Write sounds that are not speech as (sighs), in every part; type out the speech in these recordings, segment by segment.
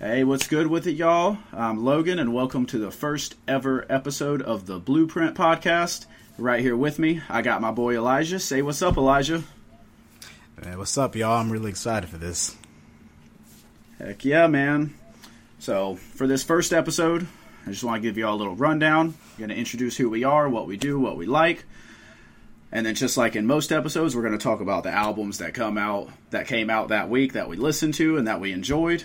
Hey, what's good with it, y'all? I'm Logan, and welcome to the first ever episode of the Blueprint Podcast. Right here with me, I got my boy Elijah. Say what's up, Elijah. Hey, what's up, y'all? I'm really excited for this. Heck yeah, man. So, for this first episode, I just want to give you all a little rundown. I'm going to introduce who we are, what we do, what we like. And then just like in most episodes, we're going to talk about the albums that come out that came out that week that we listened to and that we enjoyed.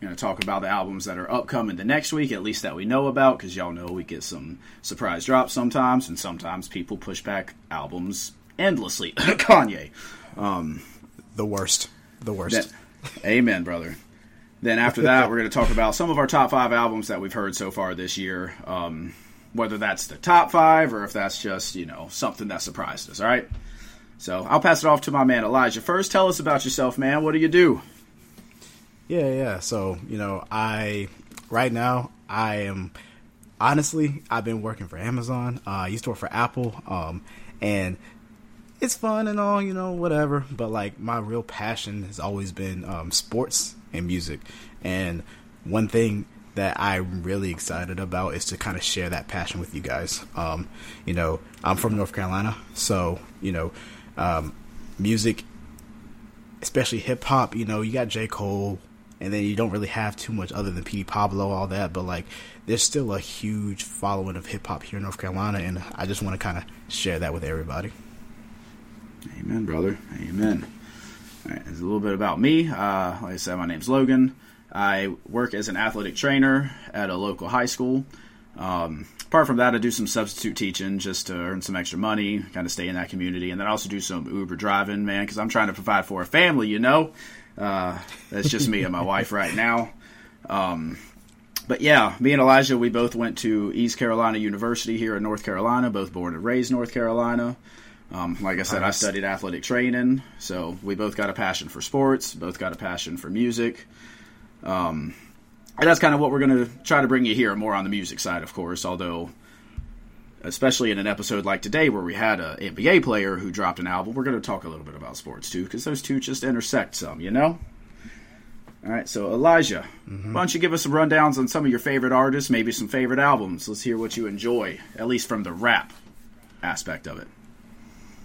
We're going to talk about the albums that are upcoming the next week, at least that we know about, because y'all know we get some surprise drops sometimes, and sometimes people push back albums endlessly. (laughs) Kanye. Um, the worst. The worst. That, amen, brother. Then after that, we're going to talk about some of our top five albums that we've heard so far this year. Um, whether that's the top five or if that's just you know something that surprised us. All right. So I'll pass it off to my man Elijah first. Tell us about yourself, man. What do you do? Yeah, yeah. So, you know, I right now I am honestly I've been working for Amazon. Uh, I used to work for Apple, um, and it's fun and all, you know, whatever. But like my real passion has always been um, sports and music. And one thing that I'm really excited about is to kind of share that passion with you guys. Um, you know, I'm from North Carolina, so you know, um, music, especially hip hop. You know, you got J Cole, and then you don't really have too much other than Petey Pablo, all that. But like, there's still a huge following of hip hop here in North Carolina, and I just want to kind of share that with everybody. Amen, brother. Amen. All right, there's a little bit about me. Uh, like I said, my name's Logan. I work as an athletic trainer at a local high school. Um, apart from that, I do some substitute teaching just to earn some extra money, kind of stay in that community, and then I also do some Uber driving, man, because I'm trying to provide for a family, you know. Uh, that's just me and my wife right now. Um, but yeah, me and Elijah, we both went to East Carolina University here in North Carolina, both born and raised North Carolina. Um, like I said, nice. I studied athletic training, so we both got a passion for sports, both got a passion for music. Um, and that's kind of what we're going to try to bring you here, more on the music side, of course, although especially in an episode like today where we had an NBA player who dropped an album, we're going to talk a little bit about sports too, because those two just intersect some, you know? All right, so Elijah, mm-hmm. why don't you give us some rundowns on some of your favorite artists, maybe some favorite albums? Let's hear what you enjoy, at least from the rap aspect of it.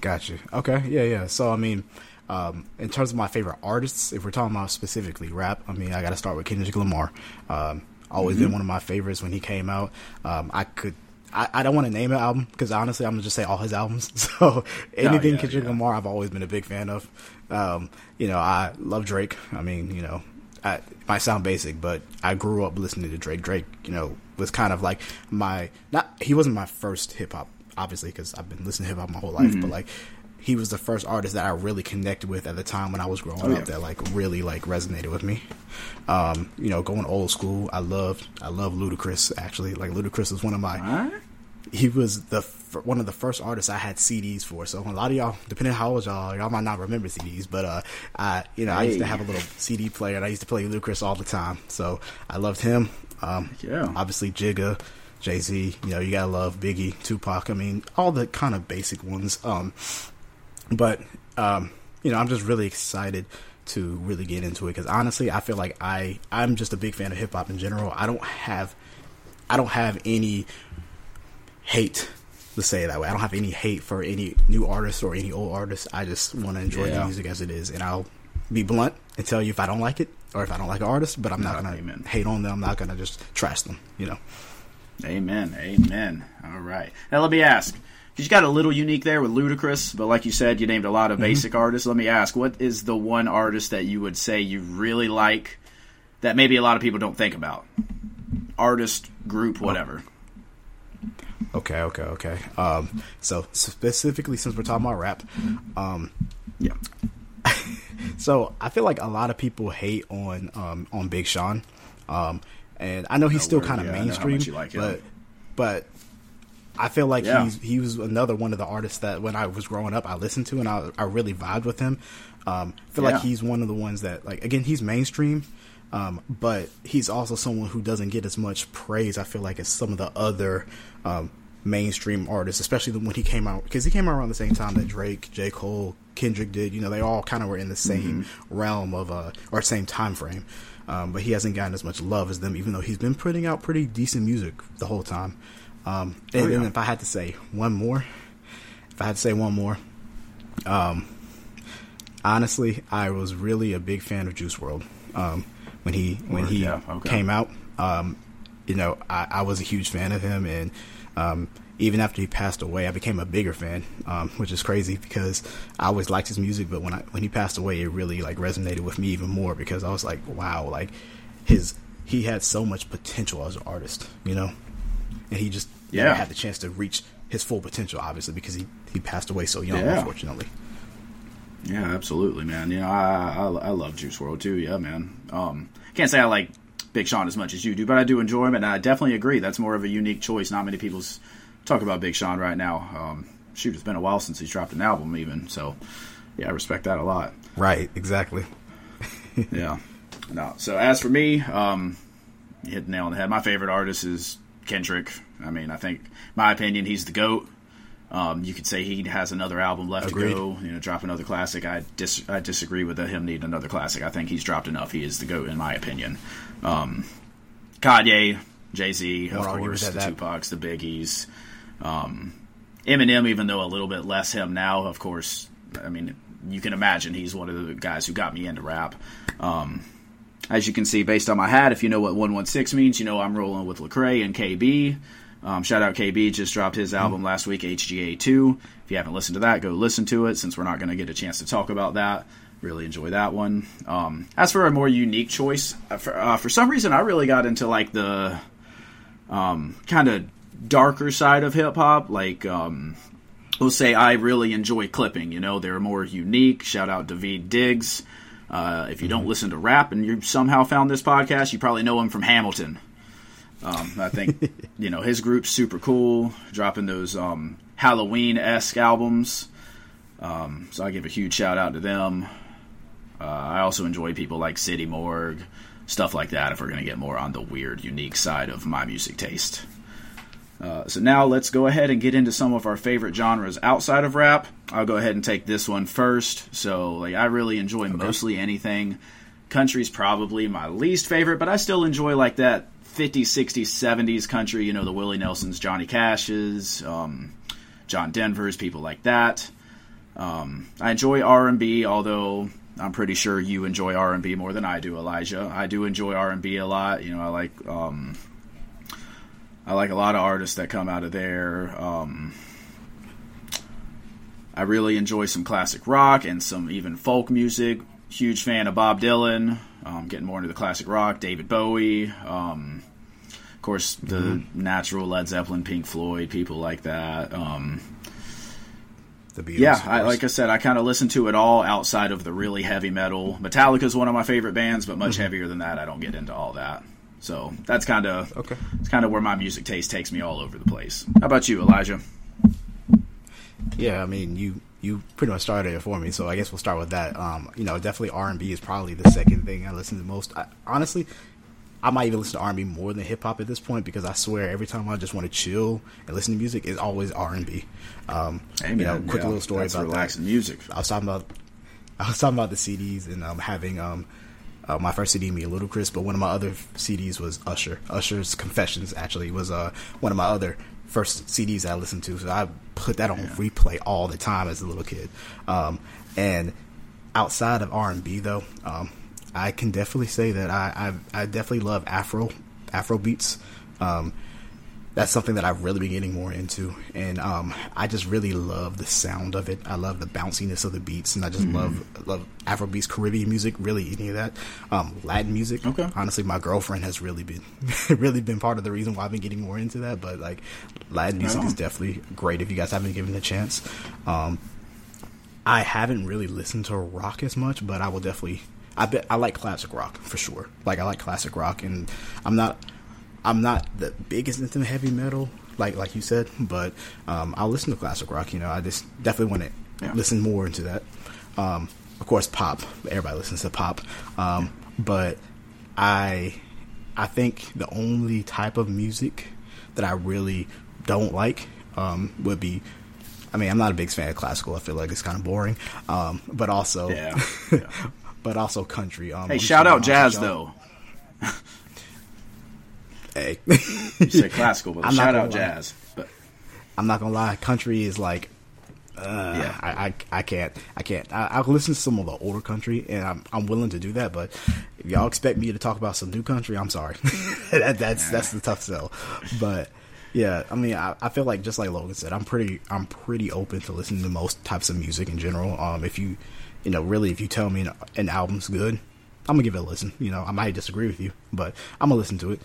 Gotcha. Okay, yeah, yeah. So, I mean, um, in terms of my favorite artists, if we're talking about specifically rap, I mean, I got to start with Kendrick Lamar. Um, always mm-hmm. been one of my favorites when he came out. Um, I could I, I don't want to name an album because honestly, I'm gonna just say all his albums. (laughs) So anything oh, yeah, Kendrick yeah. Lamar, I've always been a big fan of. Um, you know, I love Drake. I mean, you know, I, it might sound basic, but I grew up listening to Drake. Drake, you know, was kind of like my not. He wasn't my first hip hop, obviously, because I've been listening to hip hop my whole life. Mm-hmm. But like, he was the first artist that I really connected with at the time when I was growing oh, up that like really like resonated with me. Um, you know, going old school, I loved I love Ludacris actually. Like Ludacris was one of my he was the one of the first artists I had CDs for. So a lot of y'all, depending on how old y'all, y'all might not remember CDs, but uh, I you know hey. I used to have a little CD player and I used to play Ludacris all the time. So I loved him. Um, yeah, obviously Jigga. Jay Z, you know, you gotta love Biggie, Tupac. I mean, all the kind of basic ones. Um, but um, you know, I'm just really excited to really get into it because honestly, I feel like I I'm just a big fan of hip hop in general. I don't have I don't have any hate. Let's say it that way. I don't have any hate for any new artist or any old artist. I just want to enjoy yeah. the music as it is, and I'll be blunt and tell you if I don't like it or if I don't like an artist. But I'm not gonna Amen. hate on them. I'm not gonna just trash them. You know. Amen. Amen. All right. Now let me ask you got a little unique there with Ludacris, but like you said, you named a lot of mm-hmm. basic artists. Let me ask, what is the one artist that you would say you really like that maybe a lot of people don't think about? Artist, group, whatever. Okay, okay, okay. Um, so specifically, since we're talking about rap, um, yeah. (laughs) so I feel like a lot of people hate on um, on Big Sean, um, and I know he's no still kind of yeah, mainstream, like but but I feel like yeah. he's he was another one of the artists that when I was growing up I listened to and I I really vibed with him. Um, I feel yeah. like he's one of the ones that like again he's mainstream, um, but he's also someone who doesn't get as much praise. I feel like as some of the other um, mainstream artists, especially when he came out because he came out around the same time that Drake, J Cole, Kendrick did. You know, they all kind of were in the same mm-hmm. realm of uh or same time frame. um, but he hasn't gotten as much love as them, even though he's been putting out pretty decent music the whole time. Um, and Oh, yeah. then if I had to say one more, if I had to say one more, um, honestly, I was really a big fan of Juice WRLD um, when he when he yeah, okay. came out. Um, you know, I, I was a huge fan of him, and um, even after he passed away, I became a bigger fan, um, which is crazy because I always liked his music, but when I when he passed away, it really like resonated with me even more because I was like, wow, like his he had so much potential as an artist, you know, and he just never Yeah. had the chance to reach his full potential, obviously, because he he passed away so young, Yeah. unfortunately. Yeah, absolutely, man. You know, I, I I love Juice WRLD too. Yeah, man. Um, can't say I like Big Sean as much as you do, but I do enjoy him, and I definitely agree. That's more of a unique choice. Not many people talk about Big Sean right now. Um, shoot, it's been a while since he's dropped an album, even. So, yeah, I respect that a lot. Right, exactly. (laughs) yeah. No. So as for me, um, you hit the nail on the head. My favorite artist is Kendrick. I mean, I think, my opinion, he's the goat. Um, you could say he has another album left Agreed. to go. You know, drop another classic. I dis- I disagree with him needing another classic. I think he's dropped enough. He is the goat in my opinion. Um, Kanye, Jay Z, of course, the that. Tupacs, the Biggies. Um, Eminem, even though a little bit less him now, of course. I mean, you can imagine he's one of the guys who got me into rap. Um, as you can see, based on my hat, if you know what 116 means, you know I'm rolling with Lecrae and KB. Um, shout out KB, just dropped his album last week, HGA2. If you haven't listened to that, go listen to it since we're not going to get a chance to talk about that. Really enjoy that one. Um, as for a more unique choice, uh, for, uh, for some reason, I really got into like the um, kind of darker side of hip hop. Like, um, we'll say I really enjoy clipping. You know, they're more unique. Shout out Daveed Diggs. Uh, if you don't listen to rap and you somehow found this podcast, you probably know him from Hamilton. Um, I think (laughs) you know his group's super cool, dropping those um, Halloween esque albums. Um, so I give a huge shout out to them. Uh, I also enjoy people like City Morgue, stuff like that. If we're going to get more on the weird, unique side of my music taste. Uh, so now let's go ahead and get into some of our favorite genres outside of rap. I'll go ahead and take this one first. So, like, I really enjoy mostly anything. Country's probably my least favorite, but I still enjoy like that 50s, 60s, 70s country. You know, the Willie Nelsons, Johnny Cashes, um, John Denver's, people like that. Um, I enjoy R&B, although I'm pretty sure you enjoy R&B more than I do, Elijah. I do enjoy R&B a lot. You know, I like um, I like a lot of artists that come out of there. Um, I really enjoy some classic rock and some even folk music. Huge fan of Bob Dylan. Um, getting more into the classic rock. David Bowie. Um, of course, the natural Led Zeppelin, Pink Floyd, people like that. Um, The Beatles. yeah, I, like I said, I kind of listen to it all outside of the really heavy metal. Metallica is one of my favorite bands, but Mm-hmm. much heavier than that. I don't get into all that. So that's kind of Okay. It's kind of where my music taste takes me all over the place. How about you, Elijah? Yeah, I mean, you you pretty much started it for me, so I guess we'll start with that. Um, you know, definitely R and B is probably the second thing I listen to most. I, honestly, I might even listen to R and B more than hip hop at this point because I swear every time I just want to chill and listen to music, it's always R and B. Um, Hey, you know, quick yeah, little story that's about relaxing music. I was talking about (laughs) I was talking about the CDs and um, having um, uh, my first CD, me Ludacris, but one of my other CDs was Usher. Usher's Confessions actually was uh, one of my other first CDs I listened to. So I put that on replay all the time as a little kid. Um, and outside of R and B though, um, I can definitely say that I, I I definitely love Afro Afro beats. Um, that's something that I've really been getting more into, and um, I just really love the sound of it. I love the bounciness of the beats, and I just love love Afrobeats, Caribbean music, really any of that. Um, Latin music. Okay. Honestly, my girlfriend has really been (laughs) really been part of the reason why I've been getting more into that. But like, Latin music is definitely great if you guys haven't given it a chance. Um, I haven't really listened to rock as much, but I will definitely. I bet I like classic rock for sure. Like I like classic rock, and I'm not. I'm not the biggest into heavy metal, like like you said, but um, I'll listen to classic rock. You know, I just definitely want to Yeah. listen more into that. Um, of course, pop. Everybody listens to pop, um, but I I think the only type of music that I really don't like um, would be. I mean, I'm not a big fan of classical. I feel like it's kind of boring. Um, but also, Yeah. Yeah. (laughs) but also country. Um, Hey, I'm shout out gonna be honest jazz though. Hey, You say (laughs) classical, but I'm shout out lie. jazz. But I'm not gonna lie, country is like, uh, Yeah. I, I, I can't, I can't. I, I'll listen to some of the older country, and I'm, I'm willing to do that. But if y'all expect me to talk about some new country, I'm sorry. (laughs) that, that's that's the tough sell. But yeah, I mean, I, I feel like just like Logan said, I'm pretty, I'm pretty open to listening to most types of music in general. Um, if you, you know, really, if you tell me an, an album's good, I'm gonna give it a listen. You know, I might disagree with you, but I'm gonna listen to it.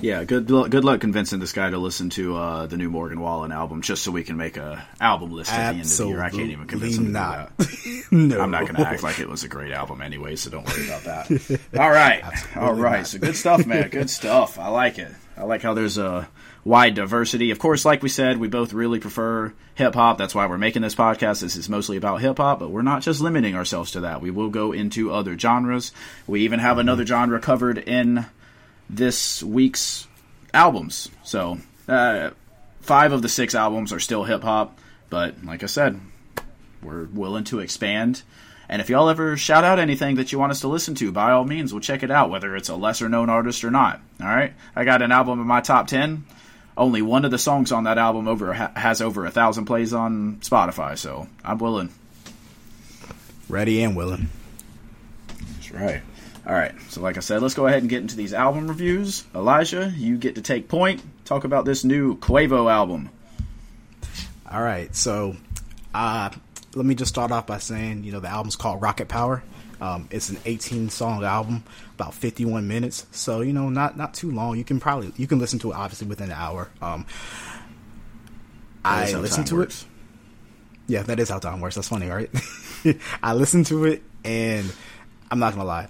Yeah, good lu- good luck convincing this guy to listen to uh, the new Morgan Wallen album just so we can make a album list at the end of the year. I can't even convince him not. (laughs) no, I'm not going to act like it was a great album anyway, so don't worry about that. All right, all right. So good stuff, man. Good stuff. I like it. I like how there's a wide diversity. Of course, like we said, we both really prefer hip hop. That's why we're making this podcast. This is mostly about hip hop, but we're not just limiting ourselves to that. We will go into other genres. We even have another genre covered in this week's albums. So, uh, five of the six albums are still hip hop, but like I said, we're willing to expand. And if y'all ever shout out anything that you want us to listen to, by all means, we'll check it out, whether it's a lesser known artist or not. All right, I got an album in my top ten. Only one of the songs on that album over ha- has over a thousand plays on Spotify, so I'm willing. ready and willing. That's right. All right. So, like I said, let's go ahead and get into these album reviews. Elijah, you get to take point. Talk about this new Quavo album. All right, so uh, let me just start off by saying, you know, the album's called Rocket Power. Um, it's an 18 song album, about 51 minutes. So you know, not not too long. You can probably you can listen to it obviously within an hour. Um, I listened to works. it. Yeah, that is how time works. That's funny, right? (laughs) I listened to it, and I'm not gonna lie,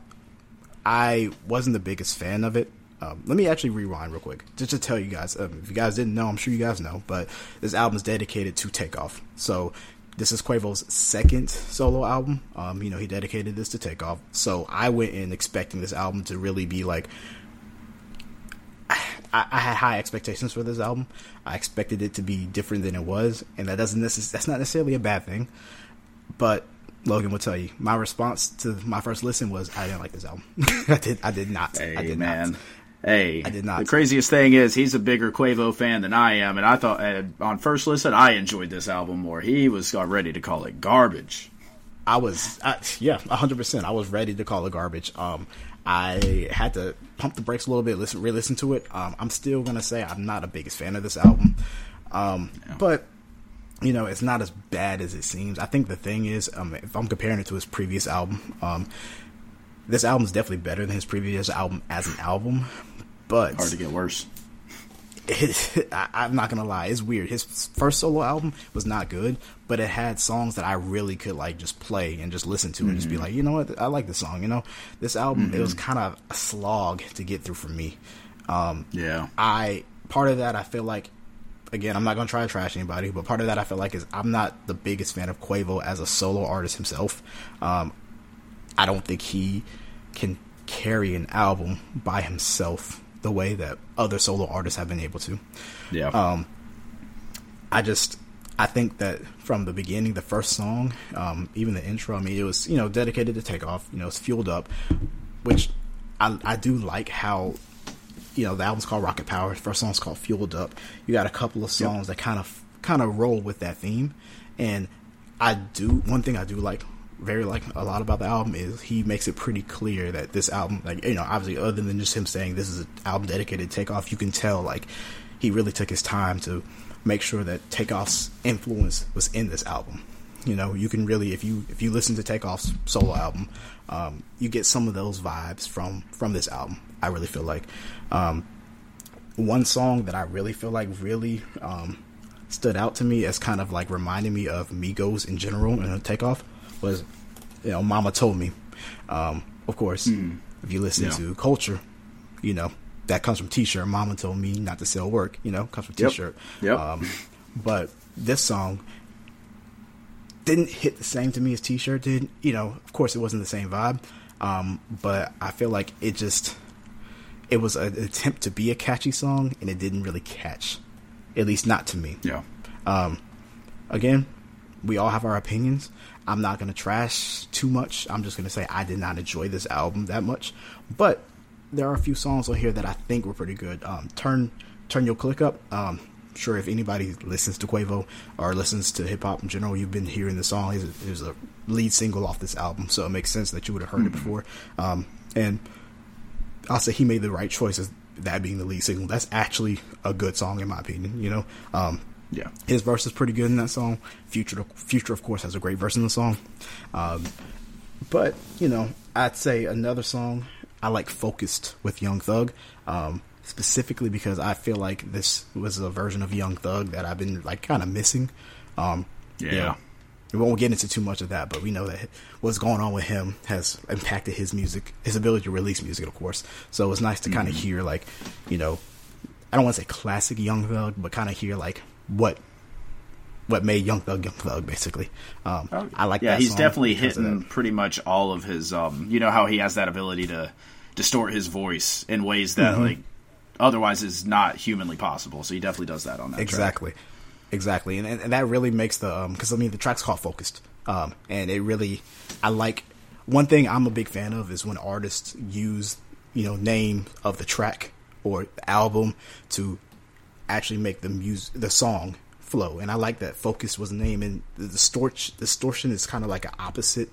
I wasn't the biggest fan of it. Um, let me actually rewind real quick, just to tell you guys. Um, if you guys didn't know, I'm sure you guys know, but this album is dedicated to Takeoff. So this is Quavo's second solo album. Um, you know, he dedicated this to Takeoff. So I went in expecting this album to really be like I, had high expectations for this album. I expected it to be different than it was, and that doesn't necess- that's not necessarily a bad thing. But Logan will tell you, my response to my first listen was I didn't like this album. (laughs) I did I did not. Hey, I did man. not. Hey, I did not. The craziest thing is he's a bigger Quavo fan than I am, and I thought uh, on first listen I enjoyed this album more. He was uh, ready to call it garbage. I was, I, yeah, hundred percent. I was ready to call it garbage. Um, I had to pump the brakes a little bit, listen, re-listen to it. Um, I'm still gonna say I'm not a biggest fan of this album, um, but you know, it's not as bad as it seems. I think the thing is, um, if I'm comparing it to his previous album, um, this album is definitely better than his previous album as an album. But Hard to get worse. it, (laughs) I, I'm not gonna lie, it's weird. His first solo album was not good, but it had songs that I really could like just play and just listen to and just be like, you know what, I like this song. You know, this album it was kind of a slog to get through for me. Um, Yeah. I part of that I feel like again I'm not gonna try to trash anybody, but part of that I feel like is I'm not the biggest fan of Quavo as a solo artist himself. Um, I don't think he can carry an album by himself the way that other solo artists have been able to. Yeah. Um, I just I think that from the beginning, the first song, um, even the intro, I mean, it was you know dedicated to Takeoff. You know, it's fueled up, which I I do like how you know the album's called Rocket Power. The first song's called Fueled Up. You got a couple of songs that kind of kind of roll with that theme, and I do one thing I do like very like a lot about the album is he makes it pretty clear that this album like you know obviously other than just him saying this is an album dedicated to takeoff you can tell like he really took his time to make sure that takeoff's influence was in this album you know you can really if you if you listen to takeoff's solo album um, you get some of those vibes from from this album i really feel like um, one song that i really feel like really um, stood out to me as kind of like reminding me of Migos in general and Takeoff was, you know, Mama Told Me. Um, of course, if you listen Yeah. to Culture, you know, that comes from T-shirt. Mama told me not to sell work, you know, comes from T-shirt. Yep. Um, but this song didn't hit the same to me as T-shirt did. You know, of course, it wasn't the same vibe. Um, but I feel like it just, it was an attempt to be a catchy song, and it didn't really catch. At least not to me yeah. Um, again, we all have our opinions. I'm not going to trash too much. I'm just going to say I did not enjoy this album that much. But there are a few songs on here that I think were pretty good. Um, turn turn your click up. Um, sure if anybody listens to Quavo or listens to hip hop in general, you've been hearing the song. A, he's a lead single off this album, so it makes sense that you would have heard mm-hmm. it before. Um, and I'll say he made the right choices. That being the lead single, that's actually a good song in my opinion. You know, um, yeah, his verse is pretty good in that song. Future, Future, of course, has a great verse in the song. Um, but you know, I'd say another song I like "Focused" with Young Thug. Um, specifically because I feel like this was a version of Young Thug that I've been like kind of missing. Um, yeah. You know, we won't get into too much of that, but we know that what's going on with him has impacted his music, his ability to release music, of course. So it's nice to kind of mm-hmm. hear like, you know, I don't want to say classic Young Thug, but kind of hear like what what made Young Thug Young Thug basically. Um, oh, I like. That. Yeah, he's definitely hitting pretty much all of his. Um, you know how he has that ability to distort his voice in ways that mm-hmm. like otherwise is not humanly possible. So he definitely does that on that. Exactly, track. exactly, and, and that really makes the because um, I mean the track's called Focused, um, and it really I like one thing I'm a big fan of is when artists use you know name of the track or the album to actually make the music the song flow and i like that focus was the name and the distortion distortion is kind of like an opposite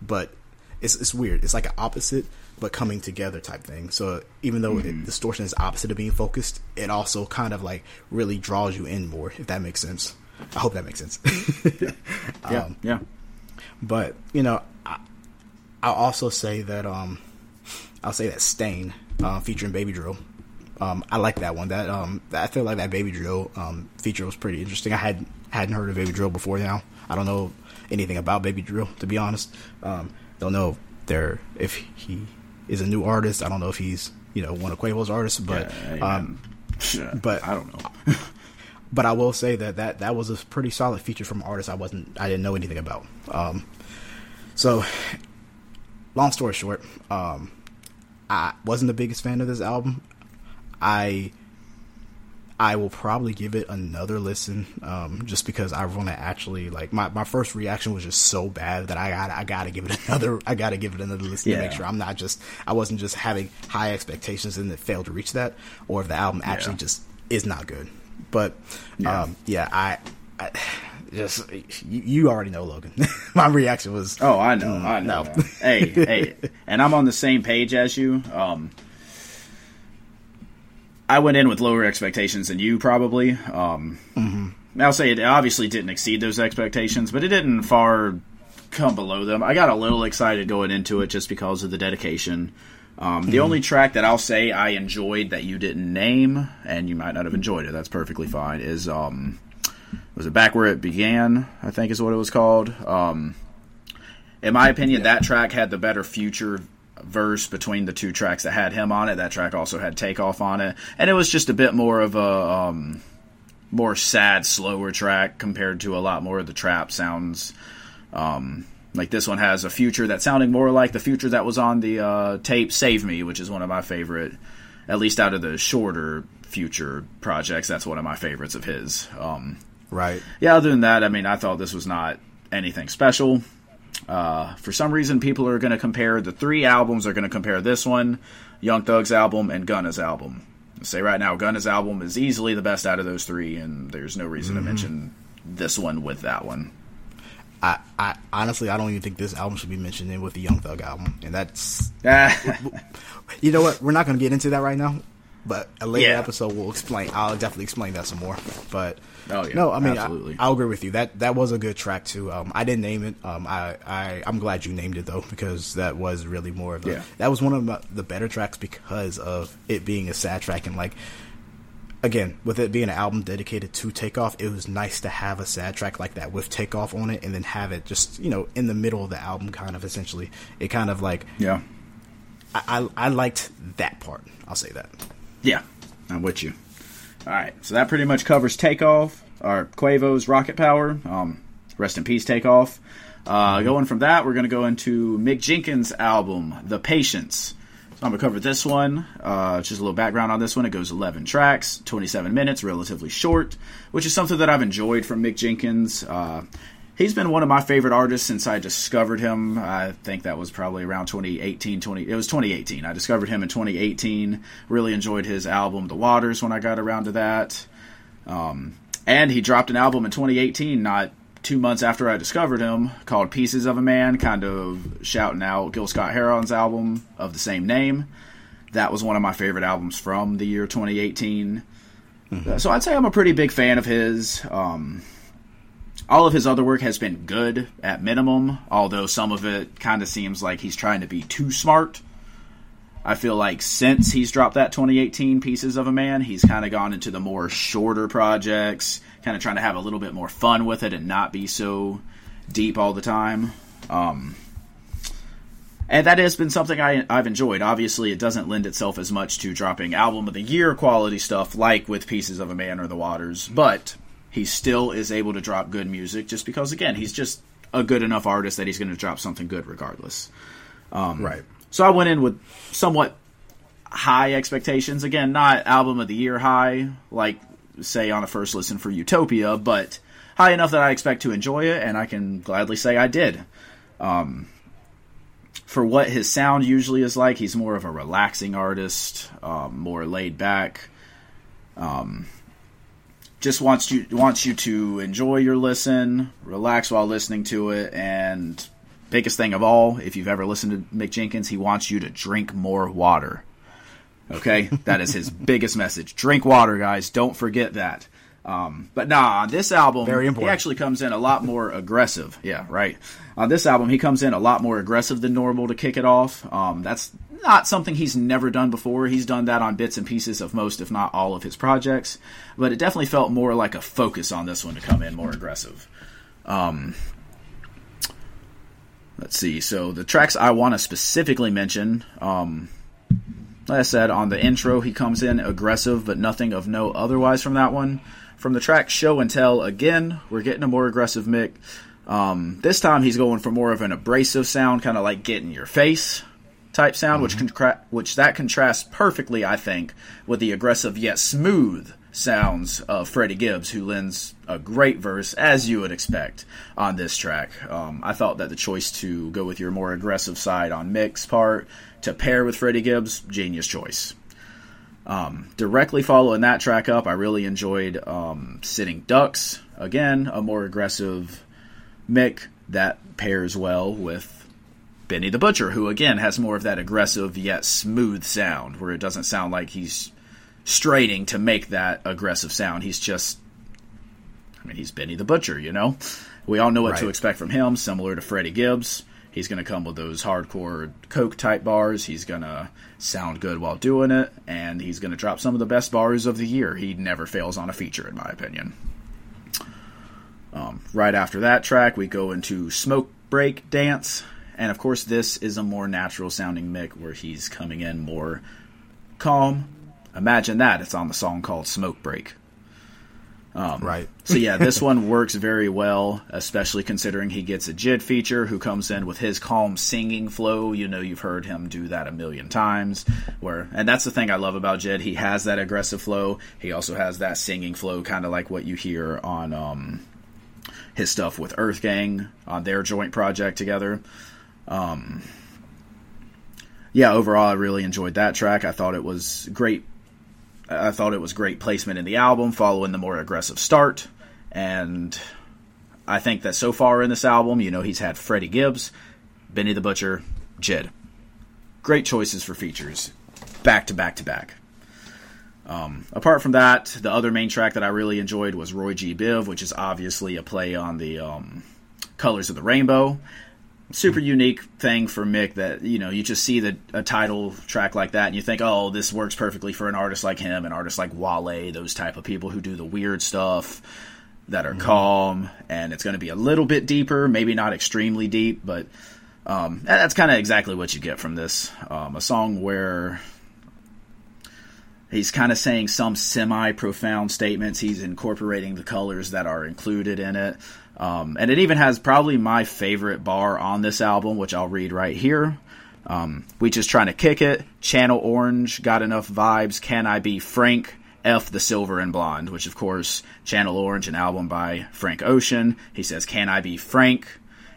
but it's, it's weird it's like an opposite but coming together type thing. So even though mm-hmm. it, distortion is opposite of being focused, it also kind of like really draws you in more. If that makes sense. I hope that makes sense. yeah. (laughs) yeah. Um, yeah. But you know, I, will also say that um, I'll say that Stain uh, featuring Baby Drill. Um, I like that one. That um, I feel like that Baby Drill um, feature was pretty interesting. I had hadn't heard of Baby Drill before now. I don't know anything about Baby Drill to be honest. Um, don't know if there if he is a new artist. I don't know if he's you know one of Quavo's artists, but yeah, um, but I don't know. (laughs) but I will say that, that that was a pretty solid feature from an artist I wasn't I didn't know anything about. Um, so, long story short, um, I wasn't the biggest fan of this album. I I will probably give it another listen, um, just because I want to actually like my, my first reaction was just so bad that I got I got to give it (laughs) another I got to give it another listen yeah. to make sure I'm not just I wasn't just having high expectations and it failed to reach that, or if the album actually yeah. just is not good. But yeah, um, yeah I, I (sighs) just you, you, already know Logan. (laughs) my reaction was oh I know mm, I know. No. hey hey, (laughs) and I'm on the same page as you. Um, I went in with lower expectations than you probably. Um, mm-hmm. I'll say it obviously didn't exceed those expectations, but it didn't far come below them. I got a little excited going into it just because of the dedication. Um, mm-hmm. The only track that I'll say I enjoyed that you didn't name, and you might not have enjoyed it, that's perfectly fine, is um, was it Back Where It Began, I think is what it was called. Um, in my opinion, that track had the better future verse between the two tracks that had him on it. That track also had Takeoff on it, and it was just a bit more of a um, more sad, slower track compared to a lot more of the trap sounds. Um, like this one has a future that sounding more like the future that was on the uh, tape "Save Me," which is one of my favorite, at least out of the shorter future projects. That's one of my favorites of his. Um, right. Yeah. Other than that, I mean, I thought this was not anything special. Uh, for some reason, people are going to compare the three albums. Are going to compare this one, Young Thug's album, and Gunna's album. I'll say right now, Gunna's album is easily the best out of those three, and there's no reason mm-hmm. to mention this one with that one. I, I honestly, I don't even think this album should be mentioned in with the Young Thug album, and that's. (laughs) (laughs) you know what? We're not going to get into that right now, but a later yeah. episode will explain. I'll definitely explain that some more. But Oh yeah, no, I mean, absolutely. I, will agree with you. That that was a good track too. Um, I didn't name it. Um, I, I I'm glad you named it though because that was really more of a, yeah. that was one of the better tracks because of it being a sad track and like again with it being an album dedicated to Takeoff, it was nice to have a sad track like that with Takeoff on it and then have it just you know in the middle of the album, kind of essentially. It kind of like yeah. I, I, I liked that part. I'll say that. Yeah, I'm with you. All right, so that pretty much covers Takeoff, or Quavo's Rocket Power. Um, rest in peace, Takeoff. Uh, going from that, we're going to go into Mick Jenkins' album, The Patience. So I'm going to cover this one. Uh, just a little background on this one. It goes 11 tracks, 27 minutes, relatively short, which is something that I've enjoyed from Mick Jenkins. Uh, he's been one of my favorite artists since I discovered him. I think that was probably around 2018, 20 it was 2018. I discovered him in 2018. Really enjoyed his album The Waters when I got around to that. Um, and he dropped an album in 2018 not two months after I discovered him called Pieces of a Man, kind of shouting out Gil Scott Heron's album of the same name. That was one of my favorite albums from the year 2018. Mm-hmm. So I'd say I'm a pretty big fan of his. Um, all of his other work has been good at minimum, although some of it kind of seems like he's trying to be too smart. I feel like since he's dropped that 2018 Pieces of a Man, he's kind of gone into the more shorter projects, kind of trying to have a little bit more fun with it and not be so deep all the time. Um, and that has been something I, I've enjoyed. Obviously, it doesn't lend itself as much to dropping album of the year quality stuff like with Pieces of a Man or The Waters, but he still is able to drop good music just because, again, he's just a good enough artist that he's going to drop something good regardless. Um, right. So I went in with somewhat high expectations. Again, not album of the year high, like say on a first listen for Utopia, but high enough that I expect to enjoy it, and I can gladly say I did. Um, for what his sound usually is like. He's more of a relaxing artist, um, more laid back. Um, just wants you wants you to enjoy your listen, relax while listening to it, and biggest thing of all, if you've ever listened to Mick Jenkins, he wants you to drink more water. Okay, that is his (laughs) biggest message. Drink water, guys. Don't forget that. Um, but nah, on this album, Very important. he actually comes in a lot more aggressive. Yeah, right. On this album, he comes in a lot more aggressive than normal to kick it off. Um, that's not something he's never done before. He's done that on bits and pieces of most, if not all, of his projects. But it definitely felt more like a focus on this one to come in more aggressive. Um, let's see. So the tracks I want to specifically mention. Um, like I said, on the intro, he comes in aggressive, but nothing of note otherwise from that one. From the track Show and Tell, again, we're getting a more aggressive Mick. Um, this time he's going for more of an abrasive sound, kind of like get in your face type sound, mm-hmm. which contra- which that contrasts perfectly, I think, with the aggressive yet smooth sounds of Freddie Gibbs, who lends a great verse, as you would expect, on this track. Um, I thought that the choice to go with your more aggressive side on Mick's part to pair with Freddie Gibbs, genius choice. Um, directly following that track up, I really enjoyed um, Sitting Ducks. Again, a more aggressive Mick that pairs well with Benny the Butcher, who again has more of that aggressive yet smooth sound, where it doesn't sound like he's straining to make that aggressive sound. He's just, I mean, he's Benny the Butcher, you know? We all know what right. to expect from him, similar to Freddie Gibbs. He's going to come with those hardcore Coke type bars. He's going to sound good while doing it, and he's going to drop some of the best bars of the year. He never fails on a feature, in my opinion. Um, right after that track, we go into Smoke Break Dance, and of course, this is a more natural sounding Mick where he's coming in more calm. Imagine that. It's on the song called Smoke Break. Um, right. so yeah, this (laughs) one works very well, especially considering he gets a JID feature who comes in with his calm singing flow. You know, you've heard him do that a million times. Where, and that's the thing I love about JID. He has that aggressive flow. He also has that singing flow, kind of like what you hear on um, his stuff with Earth Gang on their joint project together. Um, yeah, overall, I really enjoyed that track. I thought it was great I thought it was great placement in the album, following the more aggressive start. And I think that so far in this album, you know, he's had Freddie Gibbs, Benny the Butcher, JID. Great choices for features, back to back to back. Um, apart from that, the other main track that I really enjoyed was Roy G. Biv, which is obviously a play on the um, Colors of the Rainbow super unique thing for Mick that you know you just see the a title track like that and you think oh this works perfectly for an artist like him an artist like Wale those type of people who do the weird stuff that are mm-hmm. calm and it's going to be a little bit deeper maybe not extremely deep but um, that's kind of exactly what you get from this um, a song where he's kind of saying some semi profound statements he's incorporating the colors that are included in it um, and it even has probably my favorite bar on this album, which I'll read right here. Um, we just trying to kick it. Channel Orange got enough vibes. Can I be frank? F the Silver and Blonde, which of course Channel Orange, an album by Frank Ocean. He says, "Can I be Frank?"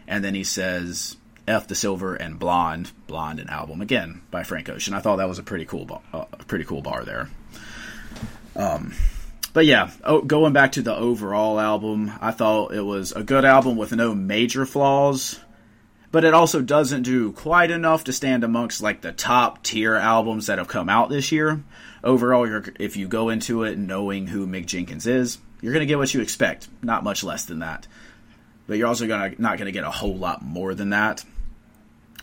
And then he says, "F the Silver and Blonde, Blonde, an album again by Frank Ocean." I thought that was a pretty cool, bar, uh, pretty cool bar there. Um, but yeah, oh, going back to the overall album, I thought it was a good album with no major flaws but it also doesn't do quite enough to stand amongst like the top tier albums that have come out this year. Overall, if you go into it knowing who Mick Jenkins is, you're going to get what you expect, not much less than that. But you're also gonna not going to get a whole lot more than that.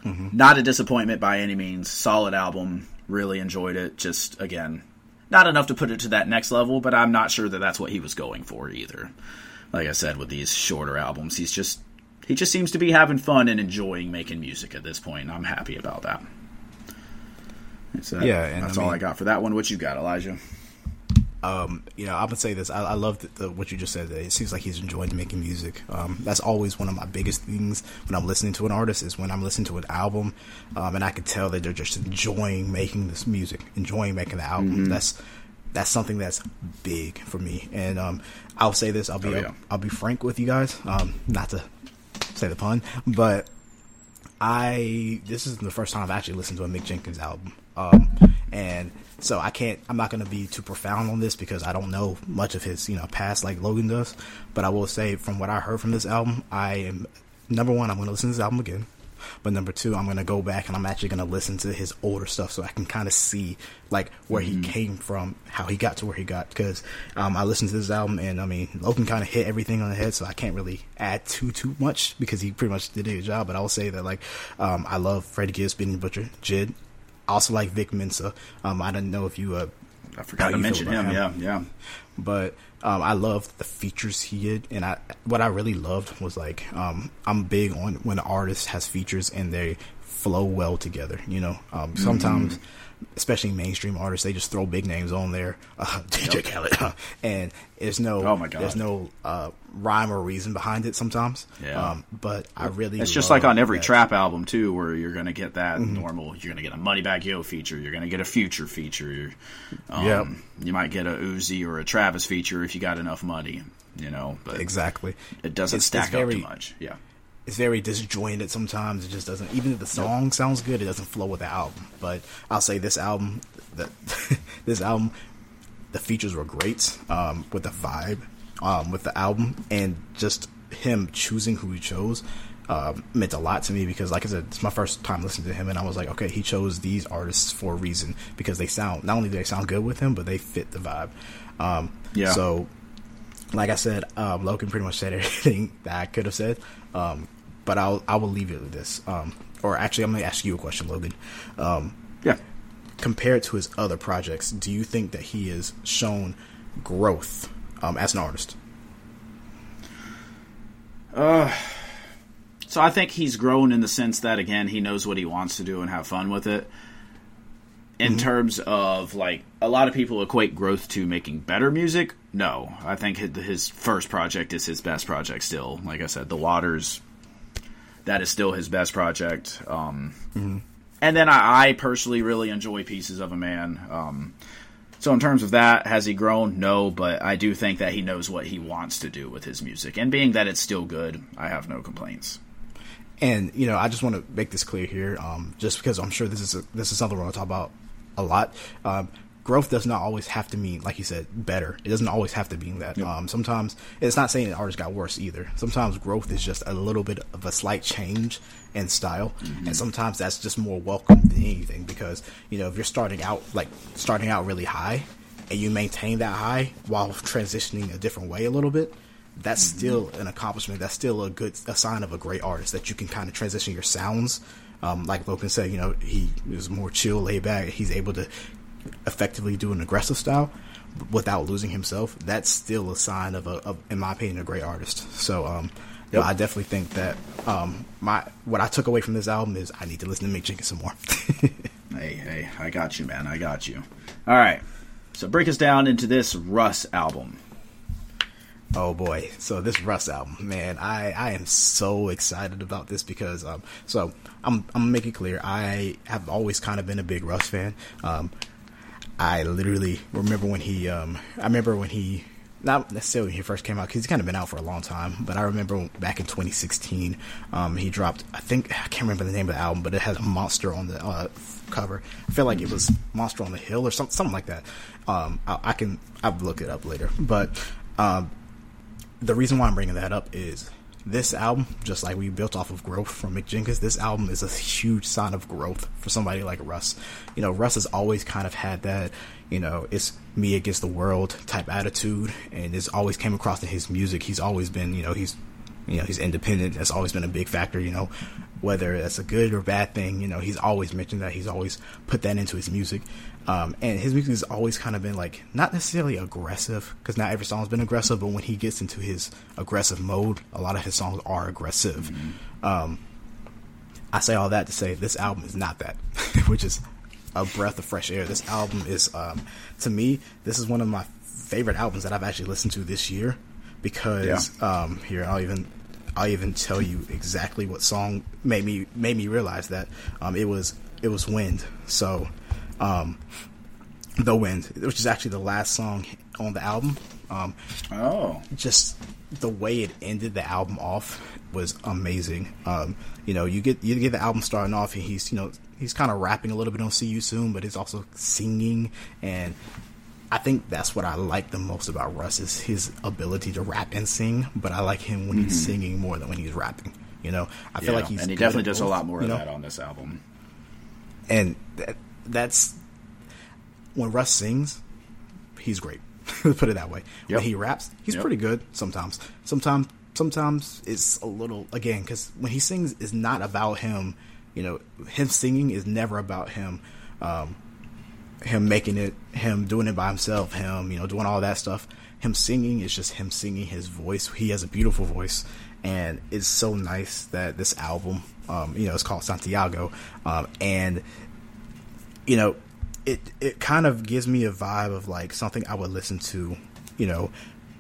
Mm-hmm. Not a disappointment by any means. Solid album. Really enjoyed it. Just again, not enough to put it to that next level, but I'm not sure that that's what he was going for either. Like I said, with these shorter albums, he's just he just seems to be having fun and enjoying making music at this point, and I'm happy about that. So yeah, that's I mean, all I got for that one. What you got, Elijah? Um, you know, I would say this. I, I love the, the, what you just said. It seems like he's enjoying making music. Um, that's always one of my biggest things when I'm listening to an artist is when I'm listening to an album, um, and I can tell that they're just enjoying making this music, enjoying making the album. Mm-hmm. That's that's something that's big for me. And um, I'll say this. I'll be oh, yeah. I'll, I'll, be frank with you guys. Um, not to say the pun, but I this is the first time I've actually listened to a Mick Jenkins album, um, and so I can't. I'm not going to be too profound on this because I don't know much of his you know past like Logan does. But I will say from what I heard from this album, I am number one. I'm going to listen to this album again. But number two, I'm gonna go back and I'm actually gonna listen to his older stuff so I can kind of see like where mm-hmm. he came from, how he got to where he got. Because um, I listened to this album and I mean Logan kind of hit everything on the head, so I can't really add too too much because he pretty much did a good job. But I will say that like um, I love Freddie Gibbs, Benny Butcher, JID. I also like Vic Mensa. Um, I don't know if you uh, I forgot to mention him. him. Yeah, yeah. But um, I loved the features he did, and I what I really loved was like um, I'm big on when an artist has features and they flow well together. You know, um, sometimes. Mm-hmm especially mainstream artists, they just throw big names on there, uh, (laughs) DJ. Khaled, (laughs) and there's no, oh my God. there's no uh, rhyme or reason behind it sometimes. Yeah. Um, but I really, it's just like on every that. trap album too, where you're gonna get that mm-hmm. normal. You're gonna get a Moneybagg Yo feature. You're gonna get a Future feature. Um, yeah. You might get a Uzi or a Travis feature if you got enough money. You know, but exactly, it doesn't it's, stack it's very, up too much. Yeah it's very disjointed sometimes. It just doesn't. Even if the song yep. sounds good, it doesn't flow with the album. But I'll say this album, the, (laughs) this album, the features were great um, with the vibe, um, with the album, and just him choosing who he chose. Um, meant a lot to me because, like I said, it's my first time listening to him, and I was like, okay, he chose these artists for a reason because they sound not only do they sound good with him, but they fit the vibe. Um, yeah. So, like I said, um, Logan pretty much said (laughs) everything that I could have said. Um, but I'll I will leave it with this. Um, or actually, I'm going to ask you a question, Logan. Um, yeah. Compared to his other projects, do you think that he has shown growth um, as an artist? Uh, so I think he's grown in the sense that again he knows what he wants to do and have fun with it. In mm-hmm. terms of like a lot of people equate growth to making better music. No, I think his first project is his best project still. Like I said, The Waters that is still his best project. Um, mm-hmm. And then I, I, personally really enjoy Pieces of a Man. Um, so in terms of that, has he grown? No, but I do think that he knows what he wants to do with his music, and being that it's still good, I have no complaints. And you know, I just want to make this clear here, um, just because I'm sure this is a, this is something we're going to talk about a lot. Um, growth does not always have to mean, like you said, better. It doesn't always have to mean that. Yep. Um, sometimes it's not saying that artists got worse either. Sometimes growth is just a little bit of a slight change in style, mm-hmm. and sometimes that's just more welcome than anything. Because you know, if you're starting out like starting out really high, and you maintain that high while transitioning a different way a little bit, that's mm-hmm. still an accomplishment. That's still a good a sign of a great artist that you can kind of transition your sounds. Um, like Logan said, you know, he is more chill, laid back. He's able to effectively do an aggressive style without losing himself, that's still a sign of a, of, in my opinion, a great artist. So, um, yep. I definitely think that um, my what I took away from this album is I need to listen to Mick Jenkins some more. (laughs) hey, hey, I got you, man. I got you. All right, so break us down into this Russ album. Oh boy! So this Russ album, man, I, I am so excited about this because um, so I'm I'm gonna make it clear I have always kind of been a big Russ fan. Um, I literally remember when he. Um, I remember when he. Not necessarily when he first came out because he's kind of been out for a long time. But I remember back in 2016, um, he dropped. I think I can't remember the name of the album, but it has a monster on the uh, cover. I feel like it was Monster on the Hill or something, something like that. Um, I, I, can I'll look it up later. But um, the reason why I'm bringing that up is this album, just like we built off of growth from Mick Jenkins, this album is a huge sign of growth for somebody like Russ. You know, Russ has always kind of had that, you know, it's me against the world type attitude, and it's always came across in his music. He's always been, you know, he's, you know, he's independent. That's always been a big factor. You know, whether that's a good or bad thing, you know, he's always mentioned that. He's always put that into his music. Um, and his music has always kind of been like not necessarily aggressive because not every song's been aggressive, but when he gets into his aggressive mode, a lot of his songs are aggressive. Mm-hmm. Um, I say all that to say this album is not that, (laughs) which is a breath of fresh air. This album is, um, to me, this is one of my favorite albums that I've actually listened to this year because yeah. Um, here I'll even I'll even tell you exactly what song made me made me realize that um, it was it was Wind. So um, The Wind, which is actually the last song on the album. Um, oh, just the way it ended the album off was amazing. Um, you know, you get you get the album starting off, and he's you know he's kind of rapping a little bit on "See You Soon," but he's also singing, and I think that's what I like the most about Russ is his ability to rap and sing. But I like him when mm-hmm. he's singing more than when he's rapping. You know, I feel yeah, like he's and he definitely does both, a lot more of know? that on this album. And that, that's when Russ sings, he's great. (laughs) Put it that way. Yep. When he raps, he's yep. pretty good sometimes. Sometimes, sometimes it's a little again because when he sings, it's not about him. You know, him singing is never about him. Um, him making it, him doing it by himself, him you know doing all that stuff. Him singing is just him singing his voice. He has a beautiful voice, and it's so nice that this album, um, you know, it's called Santiago, um, and you know, it it kind of gives me a vibe of like something I would listen to, you know,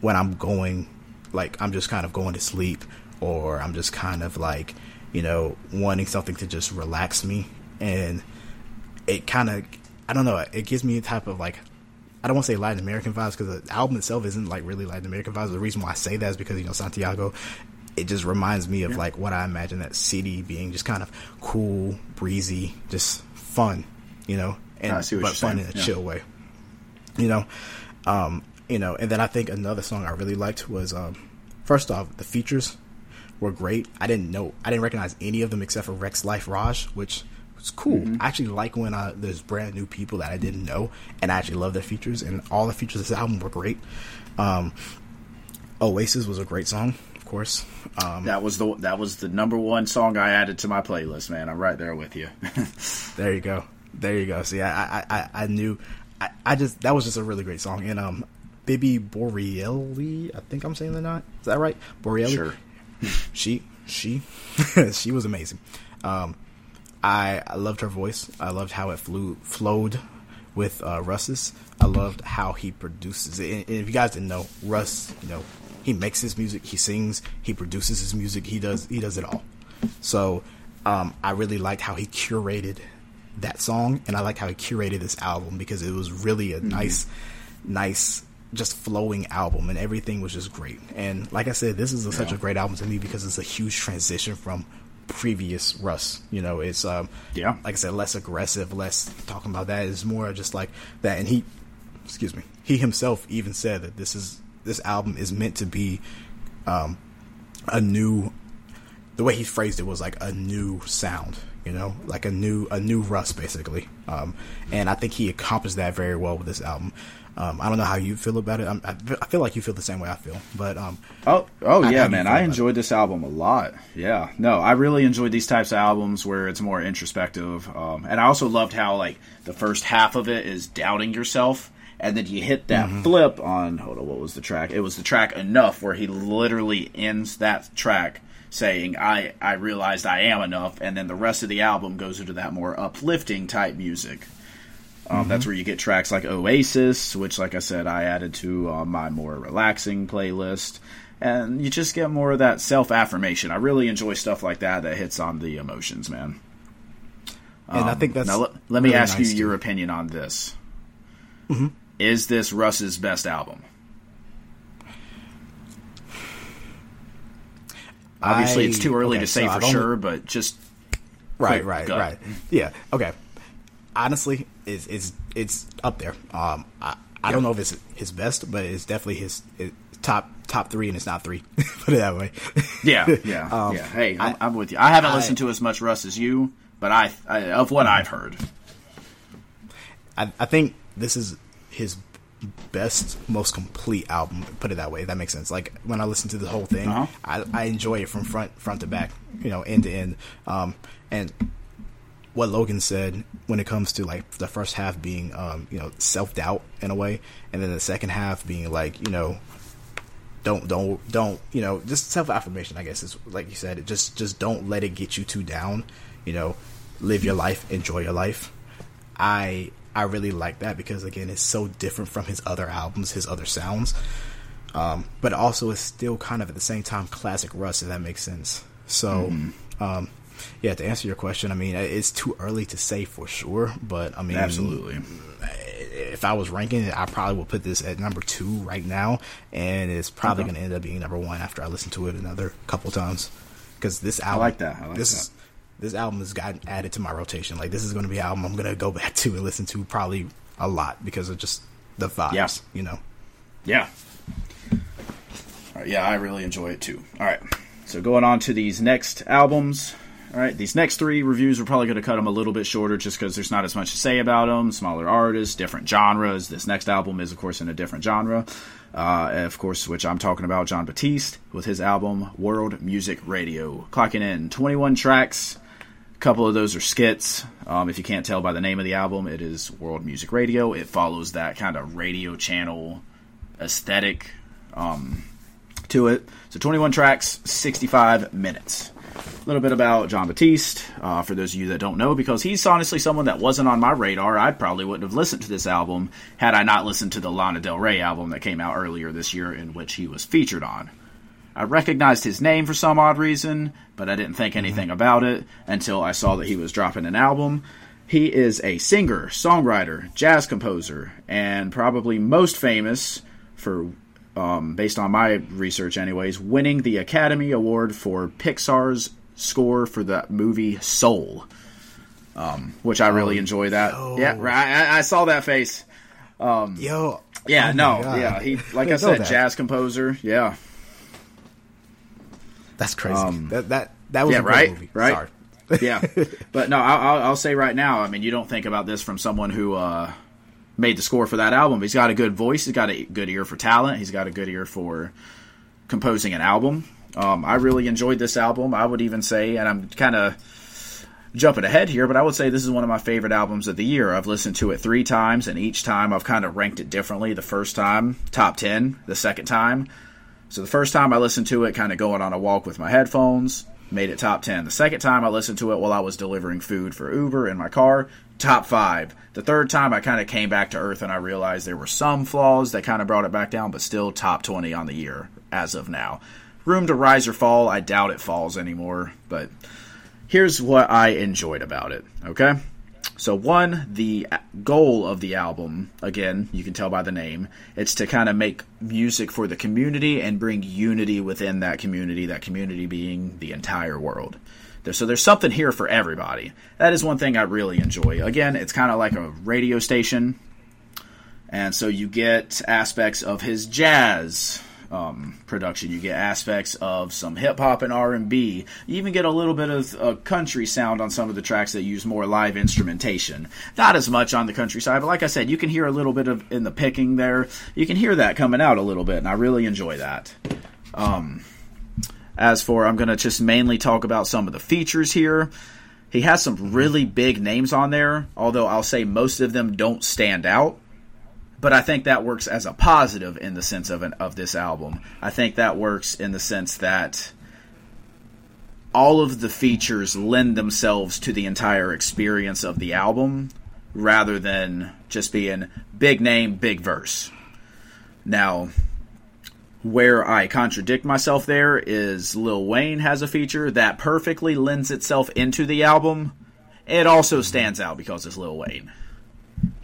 when I'm going, like I'm just kind of going to sleep, or I'm just kind of like, you know, wanting something to just relax me, and it kind of, I don't know, it gives me a type of like I don't want to say Latin American vibes because the album itself isn't like really Latin American vibes. The reason why I say that is because you know Santiago, it just reminds me of yeah. like what I imagine that city being, just kind of cool, breezy, just fun, you know and but fun saying. in a yeah. chill way. You know, um, you know, and then I think another song I really liked was um, first off the features were great. I didn't know I didn't recognize any of them except for Rexx Life Raj, which was cool. Mm-hmm. I actually like when uh, there's brand new people that I didn't know, and I actually love their features. And all the features of this album were great. Um, Oasis was a great song, of course. Um, that was the that was the number one song I added to my playlist. Man, I'm right there with you. (laughs) there you go. There you go. See, I I, I knew. I, I just that was just a really great song, and um, Bibi Bourelly, I think I'm saying that not. Is that right? Bourelly. Sure. (laughs) she she (laughs) she was amazing. Um, I I loved her voice. I loved how it flew flowed with uh, Russ's. I loved how he produces it. And if you guys didn't know, Russ, you know, he makes his music, he sings, he produces his music, he does he does it all. So um, I really liked how he curated that song, and I like how he curated this album because it was really a mm-hmm. nice, nice, just flowing album, and everything was just great. And like I said, this is a, yeah. such a great album to me because it's a huge transition from previous Russ. You know, it's um, yeah, like I said, less aggressive, less talking about that. It's more just like that. And he, excuse me, he himself even said that this is this album is meant to be um, a new. The way he phrased it was like a new sound you know, like a new a new Russ basically. Um, and I think he accomplished that very well with this album. Um, I don't know how you feel about it. I'm, i feel like you feel the same way I feel, but um, oh, oh yeah, man, I enjoyed this album a lot. Yeah, no, I really enjoyed these types of albums where it's more introspective, um, and I also loved how like the first half of it is doubting yourself, and then you hit that mm-hmm. flip on. Hold on, what was the track? It was the track enough where he literally ends that track saying I I realized I am enough, and then the rest of the album goes into that more uplifting type music. Um, mm-hmm. That's where you get tracks like Oasis, which, like I said, I added to uh, my more relaxing playlist, and you just get more of that self affirmation. I really enjoy stuff like that that hits on the emotions, man. Um, and I think um, that's now. Let, let really me ask nice you too. your opinion on this. Mm-hmm. Is this Russ's best album? Obviously, I, it's too early okay, to say so for sure, but just right, right, gut. right. Yeah. Okay. Honestly, it's it's it's up there. Um, I, I don't know if it's his best, but it's definitely his, his top top three, and it's not three. (laughs) Put it that way. yeah, yeah, (laughs) um, yeah. Hey, I'm, I, am with you. I haven't I, listened to as much Russ as you, but I, I of what I've heard, I, I think this is his best, most complete album. Put it that way. That makes sense. Like when I listen to the whole thing, uh-huh. I, I enjoy it from front front to back. You know, end to end. Um, and what Logan said when it comes to like the first half being um, you know self doubt in a way, and then the second half being like you know don't don't don't you know just self affirmation. I guess is like you said. Just just don't let it get you too down. You know, live your life, enjoy your life. I I really like that because again, it's so different from his other albums, his other sounds. Um, but also, it's still kind of at the same time classic Russ, if that makes sense. So, mm-hmm. um, yeah, to answer your question, I mean, it's too early to say for sure, but I mean, absolutely. If I was ranking it, I probably would put this at number two right now, and it's probably okay. going to end up being number one after I listen to it another couple times. Because this album, I like that. I like this, that. This album has gotten added to my rotation. Like this is going to be an album I'm going to go back to and listen to probably a lot because of just the vibes. Yeah. You know. Yeah. yeah, I really enjoy it too. All right. So going on to these next albums. All right, these next three reviews, we're probably going to cut them a little bit shorter just because there's not as much to say about them. Smaller artists, different genres. This next album is, of course, in a different genre. Uh, of course, which I'm talking about, Jon Batiste with his album World Music Radio. Clocking in 21 tracks. A couple of those are skits. Um, if you can't tell by the name of the album, it is World Music Radio. It follows that kind of radio channel aesthetic um, to it. So 21 tracks, 65 minutes a little bit about Jon Batiste, uh, for those of you that don't know, because he's honestly someone that wasn't on my radar. I probably wouldn't have listened to this album had I not listened to the Lana Del Rey album that came out earlier this year, in which he was featured on. I recognized his name for some odd reason, but I didn't think mm-hmm. anything about it until I saw that he was dropping an album. He is a singer, songwriter, jazz composer, and probably most famous for um, based on my research, anyways, winning the Academy Award for Pixar's score for the movie Soul, um, which I really oh, enjoy. That yo. yeah, I, I, saw that face. Um, yo, yeah, oh no, yeah, he (laughs) like I said, jazz composer. Yeah, that's crazy. Um, that that that was yeah, right, movie. right. Sorry. yeah, but no, I'll, I'll, say right now. I mean, you don't think about this from someone who uh, made the score for that album. He's got a good voice. He's got a good ear for talent. He's got a good ear for composing an album. Um, I really enjoyed this album. I would even say, and I'm kind of jumping ahead here, but I would say this is one of my favorite albums of the year. I've listened to it three times, and each time I've kind of ranked it differently. The first time, top 10. The second time, so the first time I listened to it, kind of going on a walk with my headphones, made it top 10. The second time I listened to it while I was delivering food for Uber in my car, top five. The third time I kind of came back to earth and I realized there were some flaws that kind of brought it back down, but still top 20 on the year as of now room to rise or fall. I doubt it falls anymore, but here's what I enjoyed about it, okay? So, one, the goal of the album, again, you can tell by the name, it's to kind of make music for the community and bring unity within that community, that community being the entire world. So, there's something here for everybody. That is one thing I really enjoy. Again, it's kind of like a radio station, and so you get aspects of his jazz, um, production. You get aspects of some hip hop and R and B. You even get a little bit of a country sound on some of the tracks that use more live instrumentation. Not as much on the countryside, but like I said, you can hear a little bit of in the picking there. You can hear that coming out a little bit, and I really enjoy that. Um, as for, I'm going to just mainly talk about some of the features here. He has some really big names on there, although I'll say most of them don't stand out but I think that works as a positive in the sense of an, of this album. I think that works in the sense that all of the features lend themselves to the entire experience of the album rather than just being big name, big verse. Now, where I contradict myself there is Lil Wayne has a feature that perfectly lends itself into the album. It also stands out because it's Lil Wayne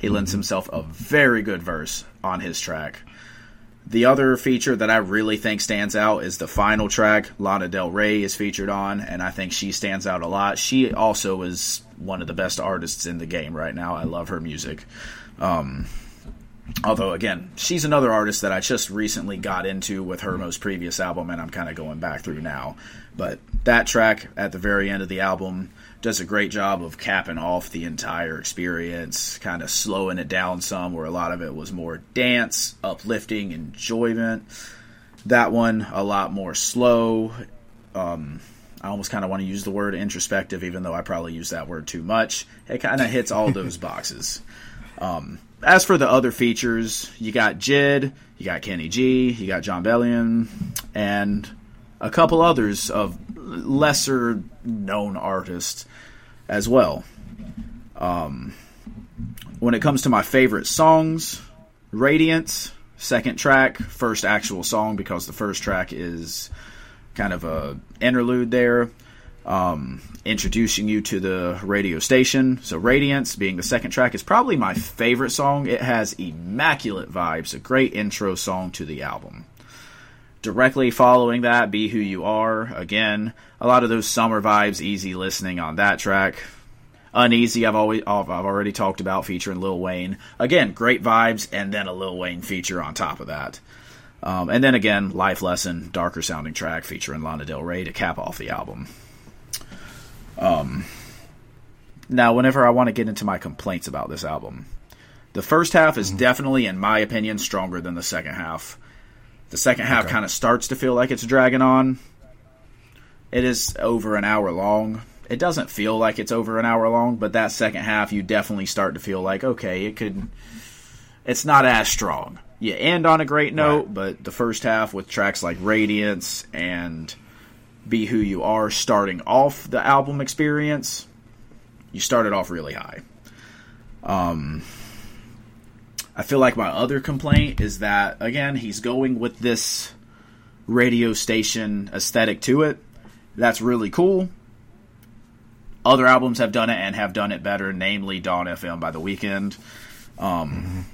He lends himself a very good verse on his track. The other feature that I really think stands out is the final track. Lana Del Rey is featured on, and I think she stands out a lot. She also is one of the best artists in the game right now. I love her music. Um, although, again, she's another artist that I just recently got into with her most previous album, and I'm kind of going back through now. But that track at the very end of the album does a great job of capping off the entire experience, kind of slowing it down some, where a lot of it was more dance, uplifting, enjoyment. That one, a lot more slow. Um, I almost kind of want to use the word introspective, even though I probably use that word too much. It kind of hits all (laughs) those boxes. Um, as for the other features, you got Jid, you got Kenny G, you got Jon Bellion, and a couple others of lesser known artists as well. Um, when it comes to my favorite songs, Radiance, second track, first actual song because the first track is kind of a interlude there, um, introducing you to the radio station. So Radiance being the second track is probably my favorite song. It has immaculate vibes, a great intro song to the album. Directly following that, Be Who You Are. Again, a lot of those summer vibes, easy listening on that track. Uneasy, I've always I've already talked about featuring Lil Wayne. Again, great vibes, and then a Lil Wayne feature on top of that. Um, and then again, Life Lesson, darker sounding track featuring Lana Del Rey to cap off the album. Um, now, whenever I want to get into my complaints about this album, the first half is definitely, in my opinion, stronger than the second half. The second half Okay. kind of starts to feel like it's dragging on. It is over an hour long. It doesn't feel like it's over an hour long, but that second half, you definitely start to feel like, okay, it could. It's not as strong. You end on a great note, Right. but the first half with tracks like Radiance and Be Who You Are starting off the album experience, you started off really high. Um, I feel like my other complaint is that again he's going with this radio station aesthetic to it. That's really cool. Other albums have done it and have done it better, namely Dawn FM by the Weeknd. Um,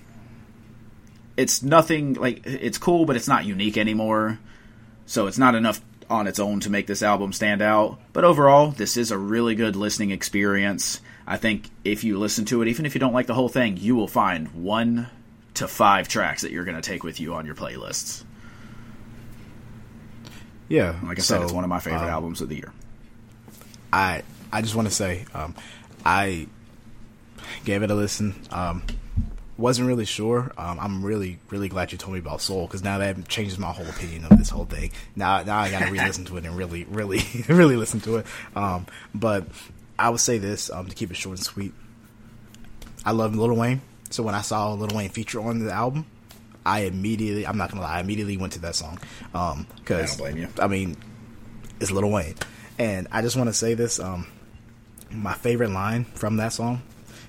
It's nothing like it's cool, but it's not unique anymore. So it's not enough on its own to make this album stand out. But overall, this is a really good listening experience. I think if you listen to it, even if you don't like the whole thing, you will find one to five tracks that you're going to take with you on your playlists. Yeah, Like I said, it's one of my favorite um, albums of the year. I I just want to say um, I gave it a listen. Um, wasn't really sure. Um, I'm really really glad you told me about Soul because now that changes my whole opinion of this whole thing. Now now I got to (laughs) re-listen to it and really really (laughs) really listen to it. Um, but I would say this um, to keep it short and sweet. I love Lil Wayne, so when I saw Lil Wayne feature on the album, I immediately I'm not gonna lie, I immediately went to that song I because don't blame you. I mean, it's Lil Wayne, and I just want to say this. Um, my favorite line from that song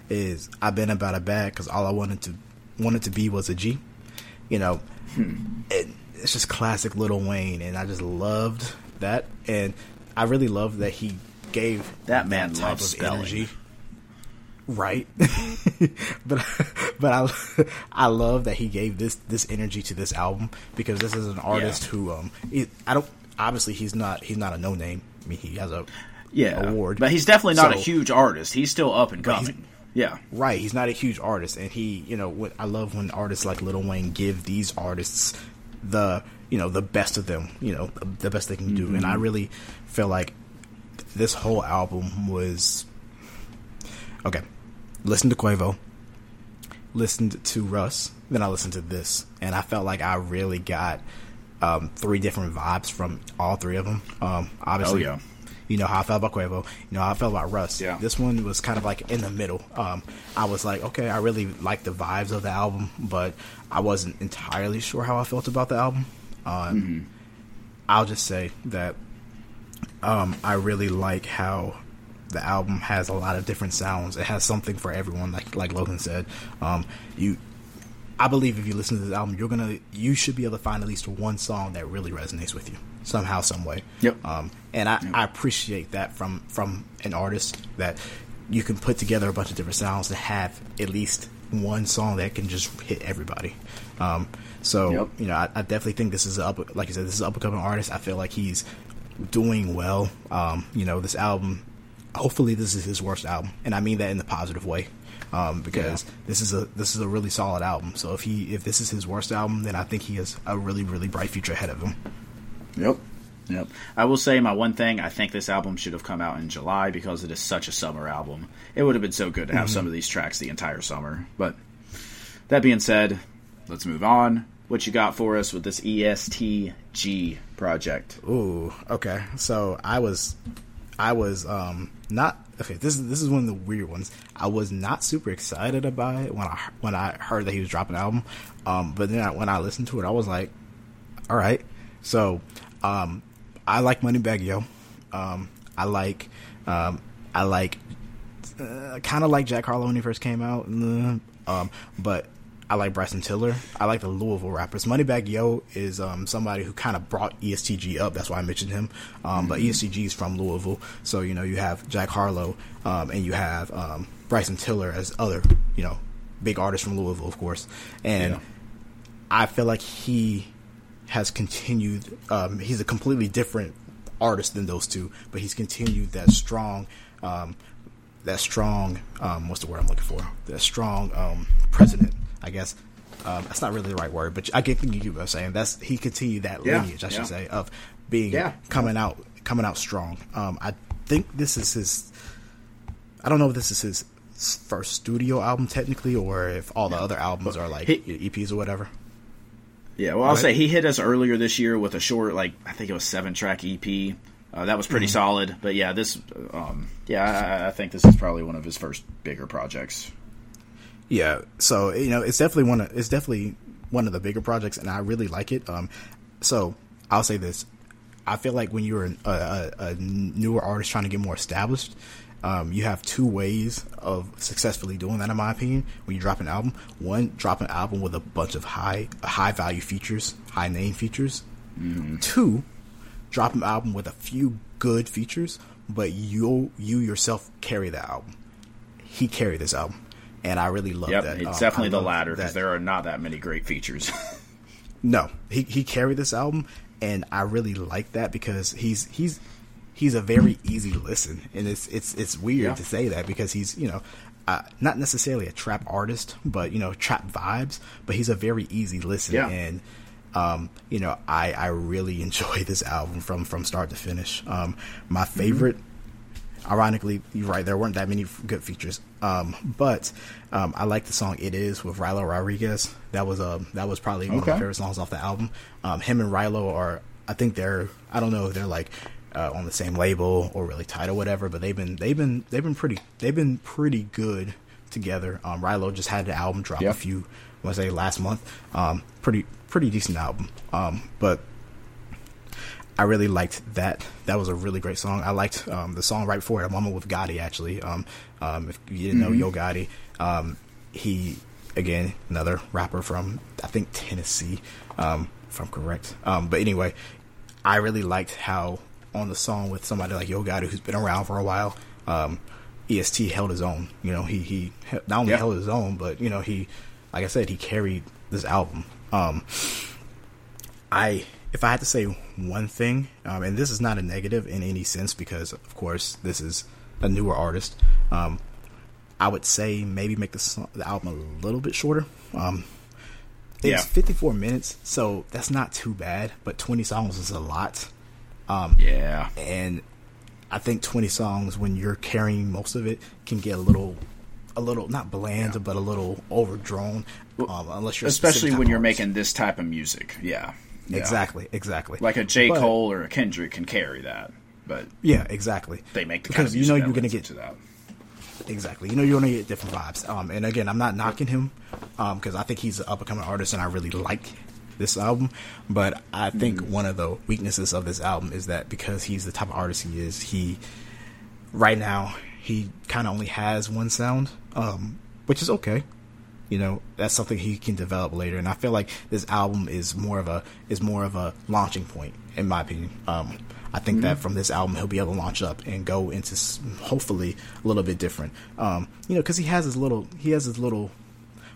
is "I've been about a bag because all I wanted to wanted to be was a G." You know, it, it's just classic Lil Wayne, and I just loved that, and I really love that he gave That man loves spelling. Energy. Right, (laughs) but but I I love that he gave this this energy to this album because this is an artist who um it, I don't obviously he's not he's not a no name. I mean he has a Yeah, award, but he's definitely not a huge artist. He's still up and coming. Yeah, Right, he's not a huge artist, and he, you know, what I love when artists like Lil Wayne give these artists the, you know, the best of them, you know, the best they can do, and I really feel like this whole album was okay. Listened to Quavo, listened to Russ, then I listened to this, and I felt like I really got um, three different vibes from all three of them. Um, obviously, Oh, yeah. you know how I felt about Quavo. You know how I felt about Russ. Yeah. This one was kind of like in the middle. Um, I was like, okay, I really like the vibes of the album, but I wasn't entirely sure how I felt about the album. Um, I'll just say that um, I really like how the album has a lot of different sounds. It has something for everyone, like like Logan said. Um, you, I believe if you listen to this album, you're gonna you should be able to find at least one song that really resonates with you somehow, some way. Yep. Um, and I, I appreciate that from from an artist that you can put together a bunch of different sounds to have at least one song that can just hit everybody. Um, so Yep. you know, I, I definitely think this is a up. Like you said, this is an up and coming artist. I feel like he's doing well. Um, you know, this album. Hopefully, this is his worst album, and I mean that in the positive way. Um, because Yeah. this is a this is a really solid album. So if he if this is his worst album, then I think he has a really really bright future ahead of him. Yep. Yep. I will say my one thing. I think this album should have come out in July because it is such a summer album. It would have been so good to have some of these tracks the entire summer. But that being said, let's move on. What you got for us with this ESTG project? Ooh, okay. So I was, I was um not okay. This is this is one of the weird ones. I was not super excited about it when I when I heard that he was dropping an album. Um, but then I, when I listened to it, I was like, all right. So, um, I like Moneybagg Yo. Um, I like, um, I like, uh, kind of like Jack Harlow when he first came out. uh, Um, but I like Bryson Tiller. I like the Louisville rappers. Moneybagg Yo is um, somebody who kind of brought ESTG up. That's why I mentioned him. Um, But ESTG is from Louisville, so you know you have Jack Harlow um, and you have um, Bryson Tiller as other you know big artists from Louisville, of course. And Yeah. I feel like he has continued. Um, he's a completely different artist than those two, but he's continued that strong, um, that strong. Um, what's the word I'm looking for? That strong um, president, I guess. Um, that's not really the right word, but I get you get what I'm saying. That's he continued that Yeah, lineage, I should yeah. say, of being Yeah. coming out coming out strong. Um, I think this is his. I don't know if this is his first studio album technically, or if all the other albums are like He- EPs or whatever. Yeah, well, I'll say he hit us earlier this year with a short, like I think it was seven track EP. Uh, that was pretty Mm-hmm. solid. But yeah, this, um, yeah, I, I think this is probably one of his first bigger projects. Yeah, so you know, it's definitely one. Of, it's definitely one of the bigger projects, and I really like it. Um, so I'll say this: I feel like when you're a, a, a newer artist trying to get more established, um, you have two ways of successfully doing that. In my opinion, when you drop an album, one, drop an album with a bunch of high high value features, high name features. Two, drop an album with a few good features, but you you yourself carry that album. He carried this album, and I really love Yep, that. it's Um, definitely the latter because there are not that many great features. (laughs) No, he he carried this album, and I really like that because he's he's he's a very easy listen, and it's it's it's weird Yeah. to say that because he's you know. Uh, not necessarily a trap artist, but you know, trap vibes. But he's a very easy listen, Yeah. and um, you know, I I really (laughs) enjoy this album from from start to finish. Um, my Mm-hmm. Ironically, you're right. There weren't that many good features, um, but um, I like the song "It Is" with Rylo Rodriguez. That was um, that was probably one of my Okay. favorite songs off the album. Um, him and Rylo are, I think they're, I don't know if they're like uh, on the same label or really tight or whatever, but they've been they've been they've been pretty they've been pretty good together. Um, Rylo just had the album drop Yeah. a few, to say last month. Um, pretty pretty decent album, um, but. I really liked that. That was a really great song. I liked um, the song right before it, "A Moment with Gotti." Actually, um, um, if you didn't know Yo Gotti, um, he again another rapper from I think Tennessee, um, if I'm correct. Um, but anyway, I really liked how on the song with somebody like Yo Gotti, who's been around for a while, um, EST held his own. You know, he he not only Yeah. held his own, but you know he, like I said, he carried this album. Um, I if I had to say one thing, um, and this is not a negative in any sense because of course this is a newer artist. Um, I would say maybe make the, song, the album a little bit shorter. Um, it's Yeah. 54 minutes, so that's not too bad. But 20 songs is a lot, Um, yeah, and I think 20 songs when you're carrying most of it can get a little, a little not bland, but a little overdrawn. Um, unless you're especially when you're making this type of music. Yeah, Yeah. exactly, exactly Like a J But- Cole or a Kendrick can carry that, but Yeah, exactly. they make the because kind of you know you're gonna get to that. exactly. You know you're gonna get different vibes. Um, and again, I'm not knocking him because I think he's an up and coming artist, and I really like this album. But I think Mm. one of the weaknesses of this album is that because he's the type of artist he is, he right now he kind of only has one sound, um, which is okay. You know, that's something he can develop later, and I feel like this album is more of a is more of a launching point, in my opinion. Um, I think that from this album he'll be able to launch up and go into hopefully a little bit different. Um, you know, because he has his little he has his little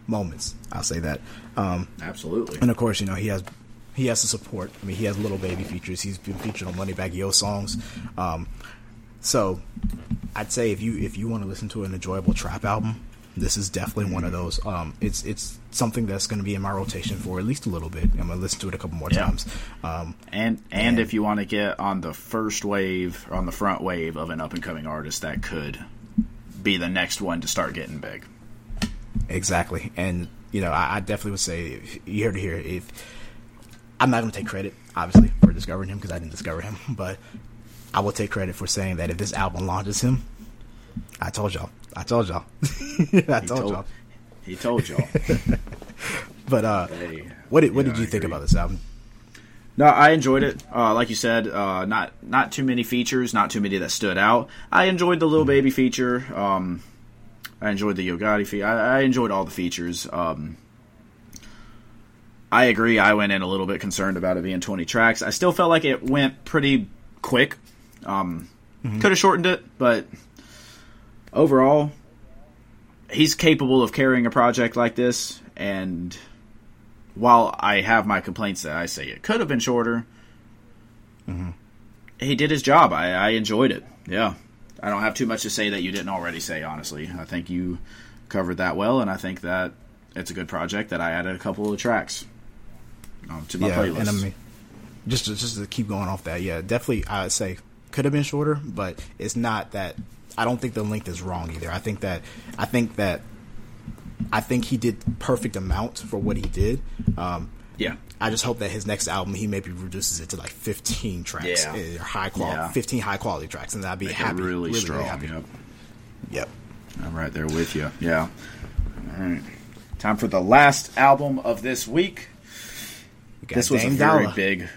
moments. I'll say that. Um, Absolutely. and of course, you know he has he has the support. I mean, he has Lil Baby features. He's been featured on Moneybagg Yo songs. Um, so I'd say if you if you want to listen to an enjoyable trap album, this is definitely one of those. Um, it's it's something that's going to be in my rotation for at least a little bit. I'm going to listen to it a couple more Yeah. times. Um, And and Man. if you want to get on the first wave or on the front wave of an up and coming artist that could be the next one to start getting big. Exactly, and you know, I, I definitely would say you heard it here. If I'm not going to take credit, obviously, for discovering him because I didn't discover him, (laughs) but I will take credit for saying that if this album launches him, I told y'all, I told y'all, (laughs) I He told, told, y'all. he told y'all. (laughs) But uh, Hey, what did what yeah, did you I think agree. about this album? No, I enjoyed it. Uh, like you said, uh, not not too many features, not too many that stood out. I enjoyed the Lil Baby feature. Um, I enjoyed the Yo Gotti feature. I, I enjoyed all the features. Um, I agree. I went in a little bit concerned about it being 20 tracks. I still felt like it went pretty quick. Um, Could have shortened it, but overall, he's capable of carrying a project like this. And while I have my complaints that I say it could have been shorter, he did his job. I, I enjoyed it. Yeah. I don't have too much to say that you didn't already say, honestly. I think you covered that well, and I think that it's a good project that I added a couple of tracks um, to my yeah, playlist. and I mean, just to, just to keep going off that, yeah, definitely, I'd say could have been shorter, but it's not that. I don't think the length is wrong either. I think that I think that I think he did perfect amount for what he did. Um, yeah. I just hope that his next album he maybe reduces it to like 15 tracks, Yeah. eh, high quality, Yeah. 15 high quality tracks, and I'd be Make happy, really, strong. happy. Yep. Yep. I'm right there with you. Yeah. All right. Time for the last album of this week. This was a very Dollar. big.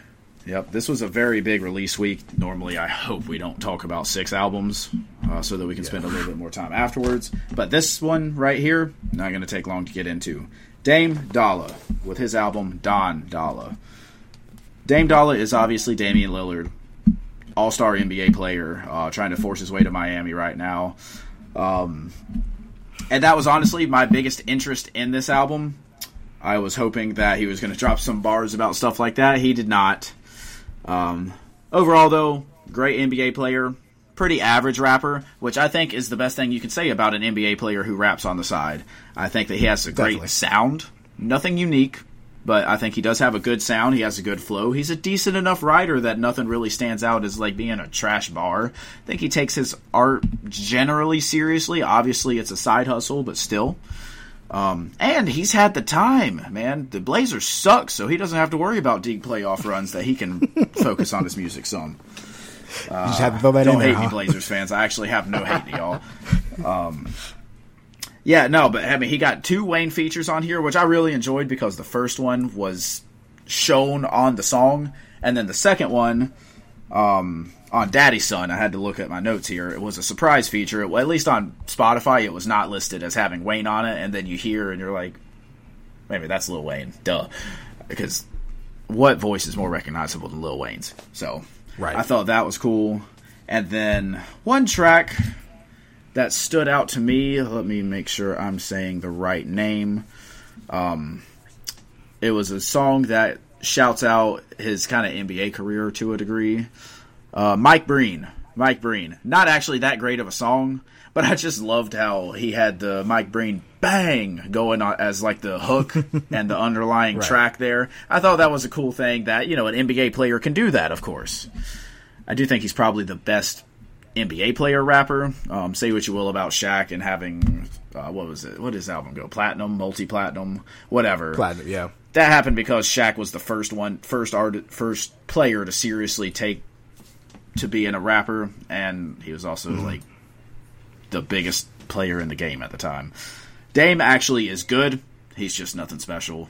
Yep, this was a very big release week. Normally, I hope we don't talk about six albums, uh, so that we can spend a little bit more time afterwards. But this one right here, not going to take long to get into. Dame D.O.L.L.A. with his album Don Dalla. Dame D.O.L.L.A. is obviously Damian Lillard, All Star NBA player, uh, trying to force his way to Miami right now. Um, and that was honestly my biggest interest in this album. I was hoping that he was going to drop some bars about stuff like that. He did not. Um, overall, though, great NBA player, pretty average rapper, which I think is the best thing you can say about an NBA player who raps on the side. I think that he has a great Definitely. sound, nothing unique, but I think he does have a good sound. He has a good flow. He's a decent enough writer that nothing really stands out as like being a trash bar. I think he takes his art generally seriously. Obviously, it's a side hustle, but still. Um, and he's had the time, man. The Blazers suck, so he doesn't have to worry about deep playoff runs. That he can (laughs) focus on his music some. you just have to throw that Don't in there, hate me, huh? Blazers fans. I actually have no hate to y'all. (laughs) Um, yeah, no, but I mean, he got two Wayne features on here, which I really enjoyed because the first one was shown on the song, and then the second one um, on Daddy's Son. I had to look at my notes here. It was a surprise feature. At least on Spotify, it was not listed as having Wayne on it, and then you hear and you're like, maybe that's Lil Wayne, duh, because what voice is more recognizable than Lil Wayne's? So, Right. I thought that was cool. And then one track that stood out to me. Let me make sure I'm saying the right name. Um, it was a song that shouts out his kind of NBA career to a degree. Uh, Mike Breen. Mike Breen. Not actually that great of a song, but I just loved how he had the Mike Breen bang going on as like the hook (laughs) and the underlying Right. track there. I thought that was a cool thing that, you know, an NBA player can do that, of course. I do think he's probably the best NBA player rapper. Um, say what you will about Shaq and having uh, what was it? What did his album go? Platinum, multi platinum, whatever. Platinum, yeah. That happened because Shaq was the first one, first art, first player to seriously take to being a rapper, and he was also like the biggest player in the game at the time. Dame actually is good. He's just nothing special.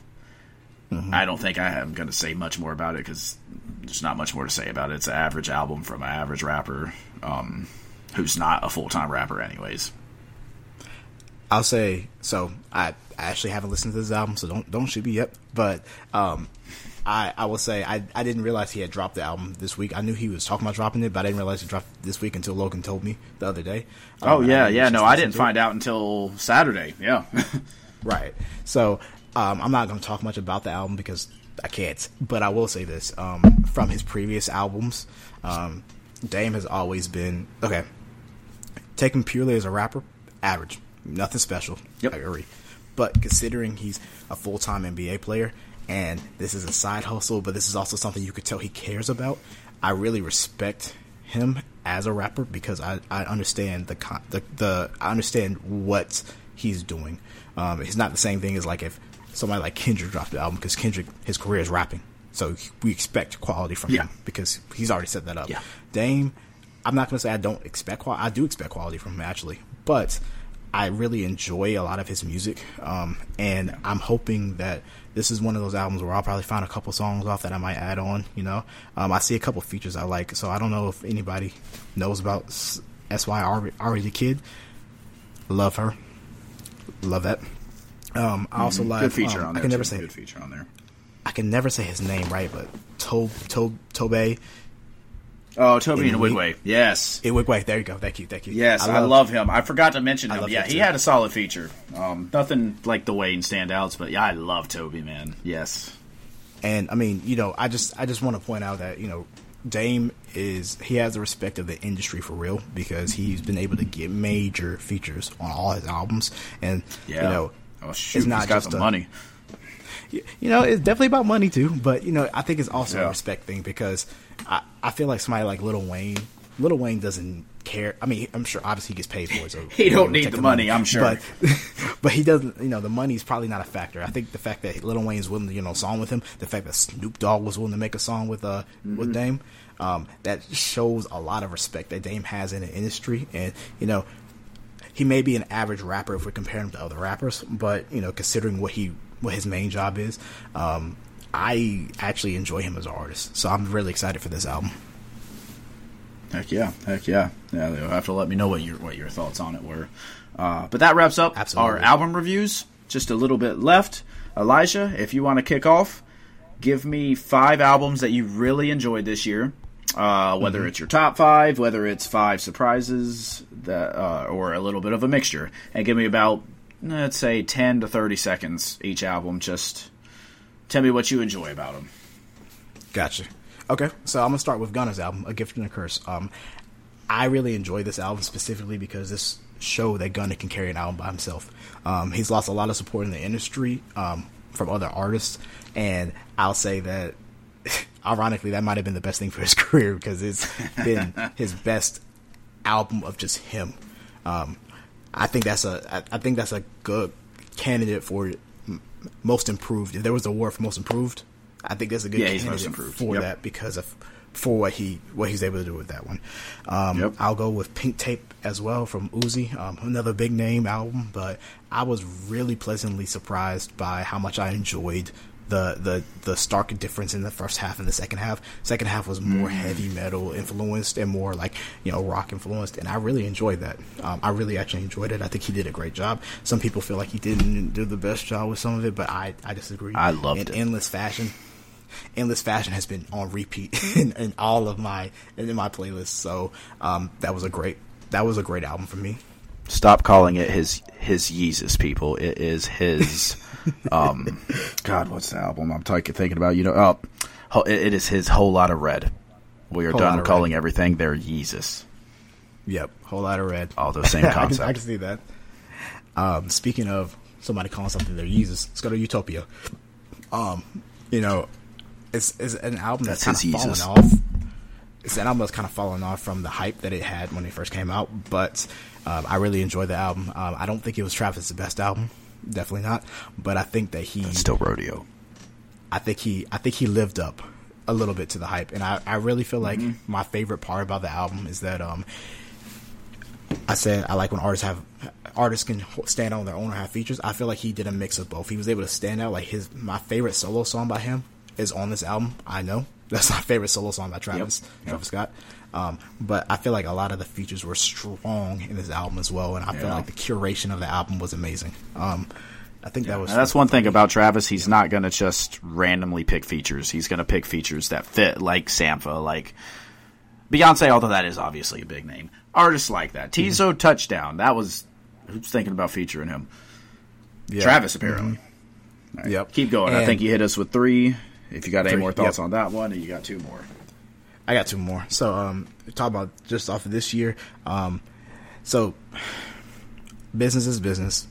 I don't think I am going to say much more about it because there's not much more to say about it. It's an average album from an average rapper um, who's not a full time rapper, anyways. I'll say so. I, I actually haven't listened to this album, so don't don't shoot me yet. But um, I I will say I I didn't realize he had dropped the album this week. I knew he was talking about dropping it, but I didn't realize he dropped this week until Logan told me the other day. Oh Um, and yeah, yeah. No, I didn't to it. find out until Saturday. Yeah, (laughs) Right. So um, I'm not going to talk much about the album because I can't. But I will say this: um, from his previous albums, um, Dame has always been okay. Taken purely as a rapper, average, nothing special. Yep. I agree. But considering he's a full time NBA player and this is a side hustle, but this is also something you could tell he cares about, I really respect him as a rapper because I, I understand the, con- the the I understand what he's doing. Um, it's not the same thing as like if somebody like Kendrick dropped the album because Kendrick his career is rapping, so we expect quality from Yeah. him because he's already set that up. Yeah. Dame, I'm not gonna say I don't expect quality. I do expect quality from him actually, but I really enjoy a lot of his music, um, and I'm hoping that this is one of those albums where I'll probably find a couple songs off that I might add on. You know, um, I see a couple features I like, so I don't know if anybody knows about Sy Ari Da Kid. Love her, love that. Um, I also like Mm-hmm. Good feature um, on I there. can never say good feature on there. I can never say his name right, but Tobe Tobe Tobe Oh, Tobe and Inouye. Wigway. Yes. In Wigway. There you go. Thank you. Thank you. Yes, I love, him. I forgot to mention him. Yeah, him he had a solid feature. Um, nothing like the Wayne standouts, but yeah, I love Tobe, man. Yes. And I mean, you know, I just I just want to point out that you know, Dame is he has the respect of the industry for real because he's been able to get major features on all his albums, and Yeah. you know, oh shoot, it's not just a- money. you know, it's definitely about money too. But you know, I think it's also Yeah. a respect thing because I, I feel like somebody like Lil Wayne, Lil Wayne doesn't care. I mean, I'm sure obviously he gets paid for it. So (laughs) He don't need the money, I'm sure. But (laughs) but he doesn't. You know, the money's probably not a factor. I think the fact that Lil Wayne's willing to you know song with him, the fact that Snoop Dogg was willing to make a song with uh Mm-hmm. with Dame, um, that shows a lot of respect that Dame has in the industry, and you know he may be an average rapper if we compare him to other rappers, but you know, considering what he what his main job is, um, I actually enjoy him as an artist. So I'm really excited for this album. Heck yeah, heck yeah. Yeah, they'll have to let me know what your what your thoughts on it were. Uh, but that wraps up Absolutely. our album reviews. Just a little bit left. Elijah, if you want to kick off, give me five albums that you really enjoyed this year. Uh, whether it's your top five, whether it's five surprises, that uh, or a little bit of a mixture, and give me about let's say ten to thirty seconds each album. Just tell me what you enjoy about them. Gotcha. Okay, so I'm gonna start with Gunna's album, A Gift and a Curse. Um, I really enjoy this album specifically because this show that Gunna can carry an album by himself. Um, he's lost a lot of support in the industry um, from other artists, and I'll say that, (laughs) ironically, that might have been the best thing for his (laughs) career because it's been his best album of just him. Um, I think that's a I, think that's a good candidate for most improved. If there was a award for most improved, I think that's a good Yeah, candidate for Yep. that because of for what he what he's able to do with that one. Um, Yep. I'll go with Pink Tape as well from Uzi, um, another big name album, but I was really pleasantly surprised by how much I enjoyed the the the stark difference in the first half and the second half. Second half was more heavy metal influenced and more like you know rock influenced, and I really enjoyed that. Um, I really actually enjoyed it. I think he did a great job. Some people feel like he didn't do the best job with some of it, but I I disagree. I loved in it. Endless Fashion. Endless Fashion has been on repeat (laughs) in, in all of my in my playlists. So um, that was a great that was a great album for me. Stop calling it his his Yeezus, people. It is his. (laughs) um, God, what's the album I'm thinking about? You know, oh, it, is his whole lot of red. We are Whole done calling everything their Yeezus. Yep, whole lot of red. All those same (laughs) I, can. I can see that. Um, speaking of somebody calling something their Yeezus, let's go to Utopia. Um, you know, it's, it's an album that's, That's kind of fallen off. It's an album that's kind of fallen off from the hype that it had when it first came out, but um, I really enjoyed the album. Um, I don't think it was Travis's best album, definitely not. But I think that he Still rodeo. I think he I think he lived up a little bit to the hype, and I, I really feel like my favorite part about the album is that um I said I like when artists have artists can stand out on their own or have features. I feel like he did a mix of both. He was able to stand out. Like his my favorite solo song by him is on this album. I know (laughs) that's my favorite solo song by Travis Yep. Travis Scott. Um, but I feel like a lot of the features were strong in this album as well, and I feel like the curation of the album was amazing. Um, I think that was that's one thing about Travis. He's not going to just randomly pick features. He's going to pick features that fit, like Sampha, like Beyonce. Although that is obviously a big name. Artists like that. Teezo Touchdown. That was who's thinking about featuring him. Yeah. Travis apparently. Mm-hmm. Right, Yep. Keep going. I think you hit us with three. If you got any more thoughts yep. on that one, and you got two more. I got two more. So, um, talk about just off of this year. Um, so business is business.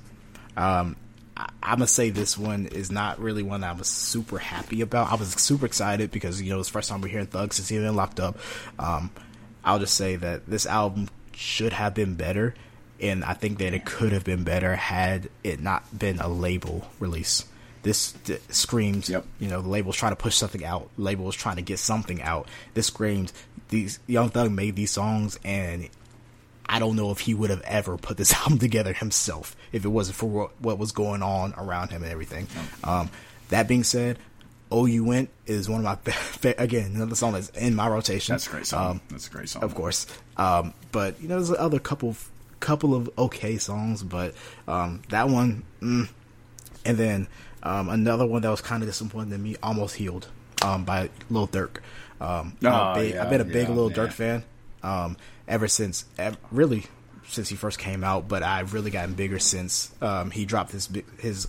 Um, I, I'm gonna say this one is not really one I was super happy about. I was super excited because you know it's first time we're hearing Thug since he's been locked up. Um, I'll just say that this album should have been better, and I think that it could have been better had it not been a label release. This d- screams, Yep. you know, the label's trying to push something out. The label was trying to get something out. This screams, these Young Thug made these songs, and I don't know if he would have ever put this (laughs) album together himself if it wasn't for what, what was going on around him and everything. Um, that being said, "Oh You Went" is one of my (laughs) fa- again another song that's in my rotation. That's a great song. Um, That's a great song. of course. Um, but you know, there's other couple couple of okay songs, but um, that one, mm. and then um, another one that was kind of disappointing to me, "Almost Healed" um, by Lil Durk. Um, Oh, big, yeah, I've been a big yeah, Lil. Durk fan um, ever since, ev- really since he first came out. But I've really gotten bigger since um, he dropped his his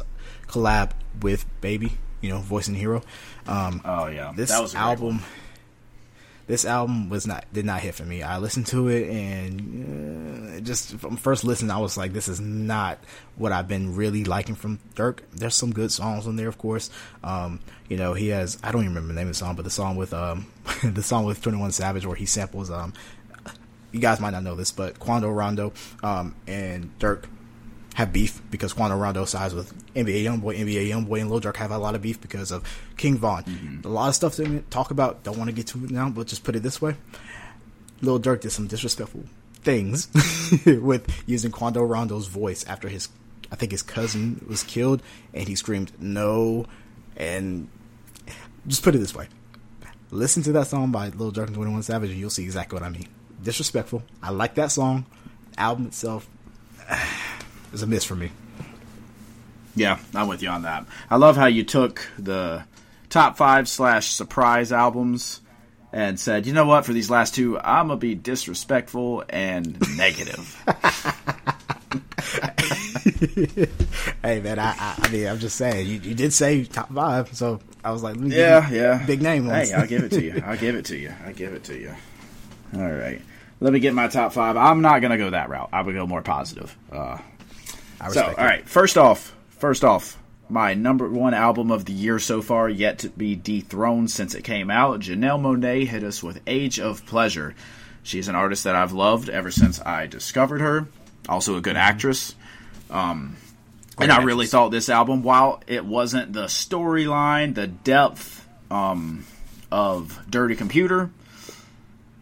collab with Baby, you know, Voice and Hero. Um, Oh yeah, this that was a great album. This album was not did not hit for me. I listened to it and uh, just from first listen i was like this is not what i've been really liking from Durk. There's some good songs on there of course. Um, you know he has i don't even remember the name of the song but the song with um (laughs) the song with 21 savage where he samples um you guys might not know this but Quando Rondo um and Durk have beef because Quando Rondo sides with NBA YoungBoy, NBA YoungBoy, and Lil Durk have a lot of beef because of King Von. Mm-hmm. A lot of stuff to talk about. Don't want to get to it now, but just put it this way: Lil Durk did some disrespectful things (laughs) with using Quando Rondo's voice after his, I think his cousin was killed, and he screamed no, and just put it this way: listen to that song by Lil Durk and Twenty One Savage, and you'll see exactly what I mean. Disrespectful. I like that song. Album itself (sighs) is a miss for me. Yeah, I'm with you on that. I love how you took the top five slash surprise albums and said, you know what, for these last two, I'm gonna be disrespectful and negative. (laughs) Hey man, I, I, I mean, I'm just saying, you, you did say top five, so I was like, let me give yeah, yeah. big name ones. Hey, I'll give it to you. I'll give it to you. I'll give it to you. All right. Let me get my top five. I'm not gonna go that route. I would go more positive. Uh, I So, all it. right. First off, first off, my number one album of the year so far, yet to be dethroned since it came out. Janelle Monáe hit us with "Age of Pleasure." She's an artist that I've loved ever since I discovered her. Also, a good actress. Um, and I really thought this album, while it wasn't the storyline, the depth um, of Dirty Computer,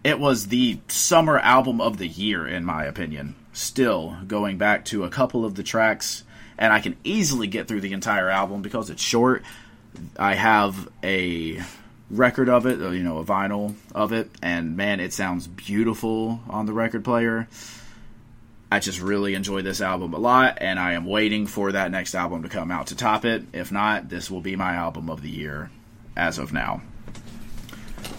it was the summer album of the year, in my opinion. Still, going back to a couple of the tracks, and I can easily get through the entire album because it's short. I have a record of it, uh, you know, a vinyl of it, and man, it sounds beautiful on the record player. I just really enjoy this album a lot, and I am waiting for that next album to come out to top it. If not, this will be my album of the year as of now.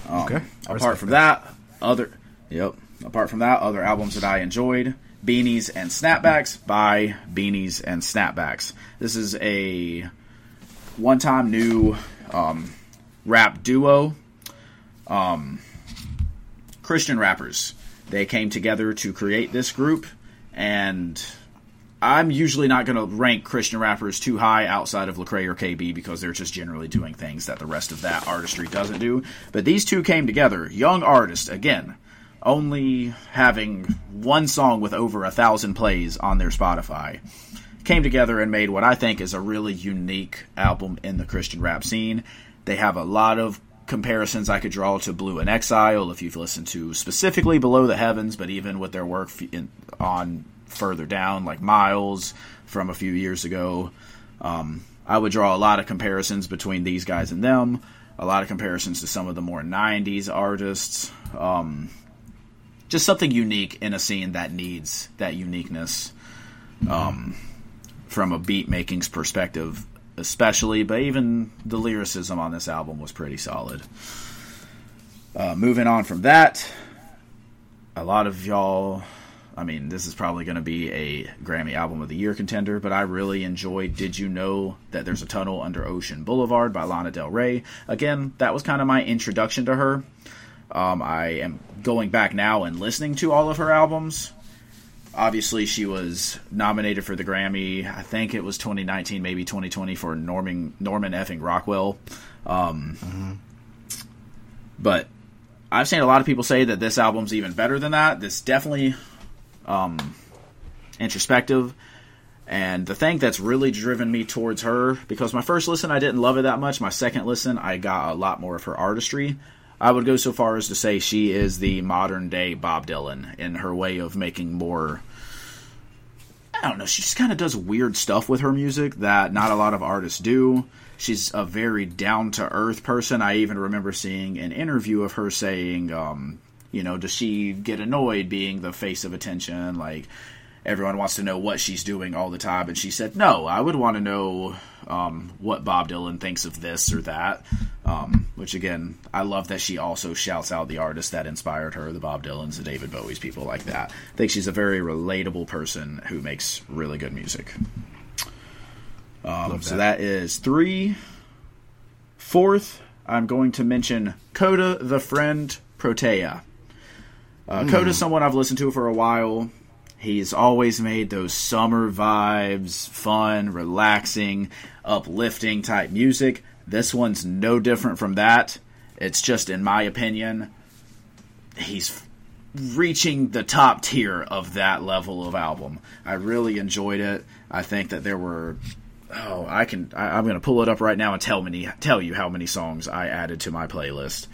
Um, Okay. Apart from that, other yep. Apart from that, other albums that I enjoyed: Beanies and Snapbacks by Beanies and Snapbacks. This is a one-time new um, rap duo. Um, Christian rappers. They came together to create this group, and I'm usually not going to rank Christian rappers too high outside of Lecrae or KB because they're just generally doing things that the rest of that artistry doesn't do. But these two came together, young artists, again, only having one song with over a thousand plays on their Spotify, came together and made what I think is a really unique album in the Christian rap scene. They have a lot of comparisons I could draw to Blu and Exile if you've listened to specifically Below the Heavens, but even with their work in, on further down, like Miles from a few years ago. Um, I would draw a lot of comparisons between these guys and them, a lot of comparisons to some of the more 90s artists. Um, just something unique in a scene that needs that uniqueness um, from a beat making's perspective, especially, but even the lyricism on this album was pretty solid. Uh, moving on from that, a lot of y'all I mean, this is probably going to be a Grammy Album of the Year contender, but I really enjoyed Did You Know That There's a Tunnel Under Ocean Boulevard by Lana Del Rey. Again, that was kind of my introduction to her. Um, I am going back now and listening to all of her albums. Obviously, she was nominated for the Grammy. I think it was 2019, maybe 2020 for Norman Norman effing Rockwell. Um, mm-hmm. But I've seen a lot of people say that this album's even better than that. This definitely um, introspective. And the thing that's really driven me towards her, because my first listen I didn't love it that much. My second listen I got a lot more of her artistry. I would go so far as to say she is the modern day Bob Dylan in her way of making more. I don't know. She just kind of does weird stuff with her music that not a lot of artists do. She's a very down to earth person. I even remember seeing an interview of her saying, um, you know, does she get annoyed being the face of attention? Like, everyone wants to know what she's doing all the time. And she said, no, I would want to know um, what Bob Dylan thinks of this or that. Um, which, again, I love that she also shouts out the artists that inspired her the Bob Dylans, the David Bowies, people like that. I think she's a very relatable person who makes really good music. Um, that. So that is three. Fourth, I'm going to mention Kota the Friend Protea. Uh, mm. Kota's someone I've listened to for a while. He's always made those summer vibes, fun, relaxing, uplifting type music. This one's no different from that. It's just, in my opinion, he's reaching the top tier of that level of album. I really enjoyed it. I think that there were oh, I can I, am to pull it up right now and tell many tell you how many songs I added to my playlist,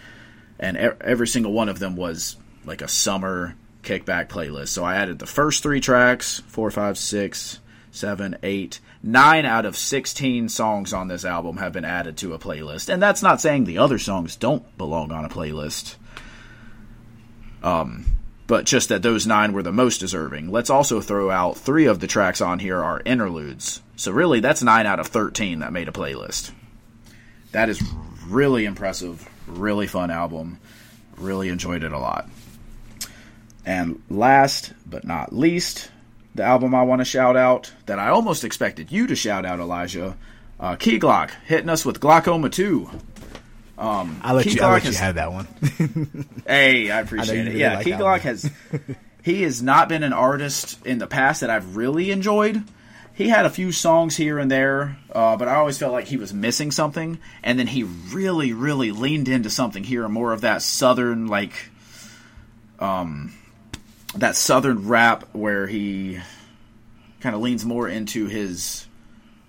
and every single one of them was like a summer kickback playlist. So I added the first three tracks four, five, six, seven, eight, nine out of 16 songs on this album have been added to a playlist. And that's not saying the other songs don't belong on a playlist. Um, but just that those nine were the most deserving. Let's also throw out three of the tracks on here are interludes. So really, that's nine out of 13 that made a playlist. That is really impressive, really fun album. Really enjoyed it a lot. And last but not least, the album I want to shout out that I almost expected you to shout out, Elijah. Uh, Key Glock hitting us with Glockoma 2. Um, I let Key you. Glock I let has, you have that one. (laughs) hey, I appreciate I it. Really yeah, like Key Glock has. (laughs) he has not been an artist in the past that I've really enjoyed. He had a few songs here and there, uh, but I always felt like he was missing something. And then he really, really leaned into something here, more of that southern, like, um, that southern rap where he kind of leans more into his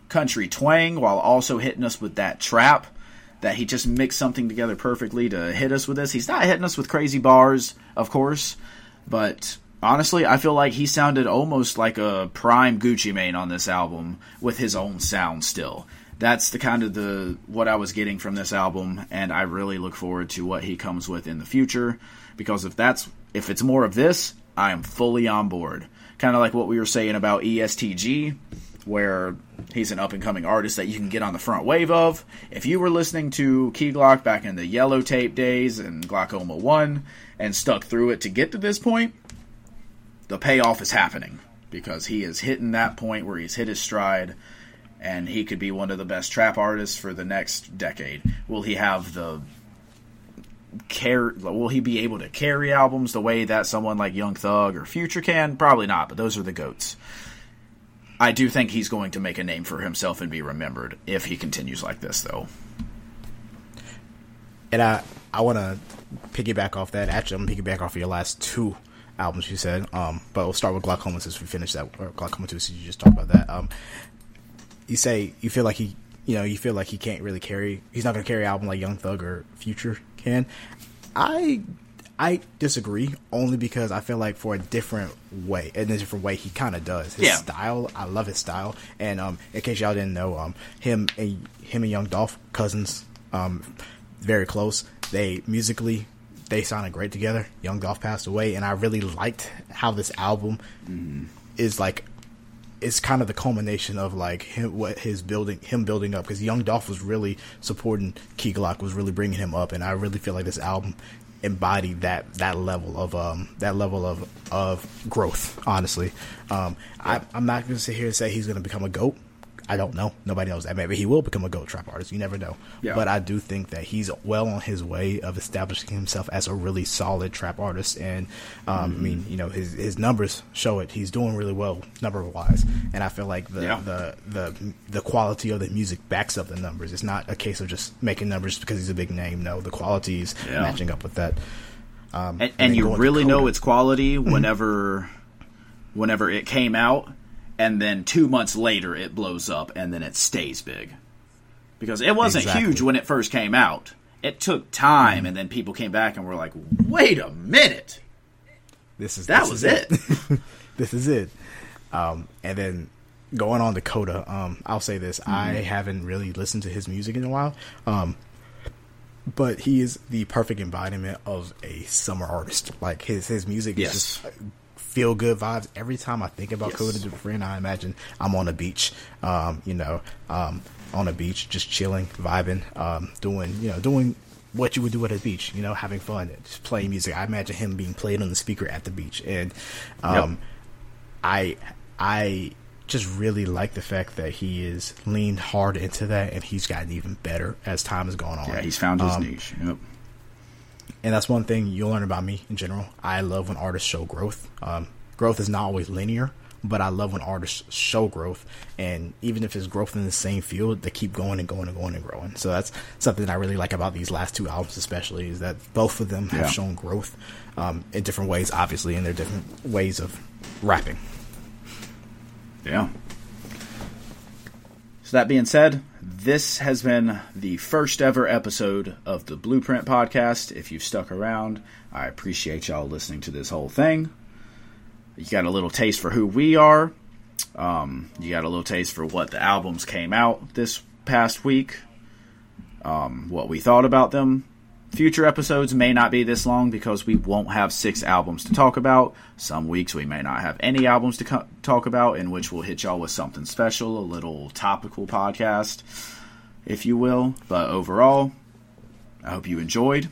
country twang while also hitting us with that trap that he just mixed something together perfectly to hit us with this. He's not hitting us with crazy bars, of course, but honestly, I feel like he sounded almost like a prime Gucci Mane on this album with his own sound still. That's the kind of the what I was getting from this album, and I really look forward to what he comes with in the future. Because if that's if it's more of this, I am fully on board. Kind of like what we were saying about ESTG, where he's an up and coming artist that you can get on the front wave of. If you were listening to Key Glock back in the yellow tape days and Glockoma 1 and stuck through it to get to this point, the payoff is happening because he is hitting that point where he's hit his stride and he could be one of the best trap artists for the next decade. Will he have the care will he be able to carry albums the way that someone like Young Thug or Future can? Probably not, but those are the goats. I do think he's going to make a name for himself and be remembered if he continues like this, though. And I I want to piggyback off that. Actually, I'm piggyback off of your last two albums you said. Um, but we'll start with Glockoma since we finished that. Or Glockoma since you just talked about that. Um, you say you feel like he, you know, you feel like he can't really carry. He's not gonna carry an album like Young Thug or Future can. I I disagree only because I feel like for a different way, in a different way, he kind of does. His yeah. style, I love his style. And um, in case y'all didn't know, um, him and him and Young Dolph cousins, um, very close. They musically, they sounded great together. Young Dolph passed away, and I really liked how this album mm. is like. It's kind of the culmination of like him, what his building, him building up, because Young Dolph was really supporting Key Glock, was really bringing him up, and I really feel like this album embodied that that level of um that level of of growth. Honestly, um, I, I'm not going to sit here and say he's going to become a goat. I don't know. Nobody knows that. Maybe he will become a goat trap artist. You never know. Yeah. But I do think that he's well on his way of establishing himself as a really solid trap artist. And um, Mm-hmm. I mean, you know, his his numbers show it. He's doing really well number wise. And I feel like the Yeah. the the the quality of the music backs up the numbers. It's not a case of just making numbers because he's a big name. No, the quality is Yeah. matching up with that. Um, and, then and you really know its quality whenever whenever it came out and then two months later it blows up and then it stays big because it wasn't Exactly. huge when it first came out it took time and then people came back and were like wait a minute This is that this was is it (laughs) this is it. Um, and then going on to Kota, um, I'll say this: I Mm-hmm. haven't really listened to his music in a while, um, but he is the perfect embodiment of a summer artist. Like his his music Yes. is just feel good vibes. Every time I think about Yes. Kota the friend, I imagine I'm on a beach, um, you know, um, on a beach, just chilling, vibing, um, doing, you know, doing what you would do at a beach, you know, having fun, just playing music. I imagine him being played on the speaker at the beach, and um, I I just really like the fact that he is leaned hard into that, and he's gotten even better as time has gone on. yeah he's found his Um, niche yep. And that's one thing you'll learn about me in general. I love when artists show growth. Um, growth is not always linear, but I love when artists show growth. And even if it's growth in the same field, they keep going and going and going and growing. So that's something that I really like about these last two albums, especially, is that both of them have Yeah. shown growth um, in different ways, obviously, in their different ways of rapping. Yeah. So that being said, this has been the first ever episode of the Blueprint podcast. If you've stuck around, I appreciate y'all listening to this whole thing. You got a little taste for who we are. Um, you got a little taste for what the albums came out this past week. Um, what we thought about them. Future episodes may not be this long because we won't have six albums to talk about. Some weeks we may not have any albums to co- talk about, in which we'll hit y'all with something special, a little topical podcast, if you will. But overall, I hope you enjoyed.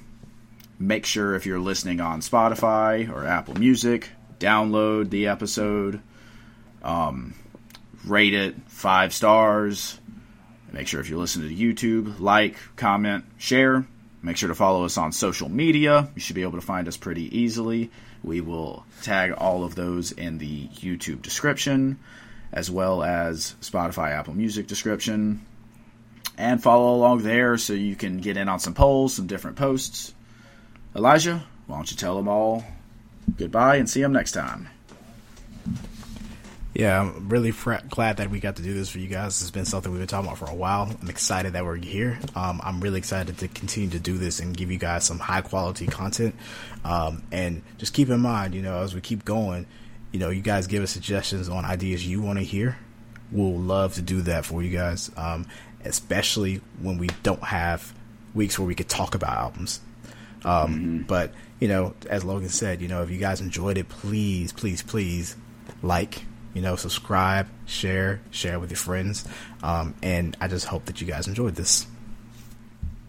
Make sure if you're listening on Spotify or Apple Music, download the episode, um, rate it five stars. Make sure if you're listening to YouTube, like, comment, share. Make sure to follow us on social media. You should be able to find us pretty easily. We will tag all of those in the YouTube description, as well as Spotify, Apple Music description. And follow along there so you can get in on some polls, some different posts. Elijah, why don't you tell them all goodbye and see them next time? Yeah, I'm really fr- glad that we got to do this for you guys. It's been something we've been talking about for a while. I'm excited that we're here. Um, I'm really excited to continue to do this and give you guys some high quality content. Um, and just keep in mind, you know, as we keep going, you know, you guys give us suggestions on ideas you want to hear. We'll love to do that for you guys, um, especially when we don't have weeks where we could talk about albums. Um, But you know, as Logan said, you know, if you guys enjoyed it, please, please, please like, you know, subscribe, share, share with your friends, um, and I just hope that you guys enjoyed this.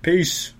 Peace.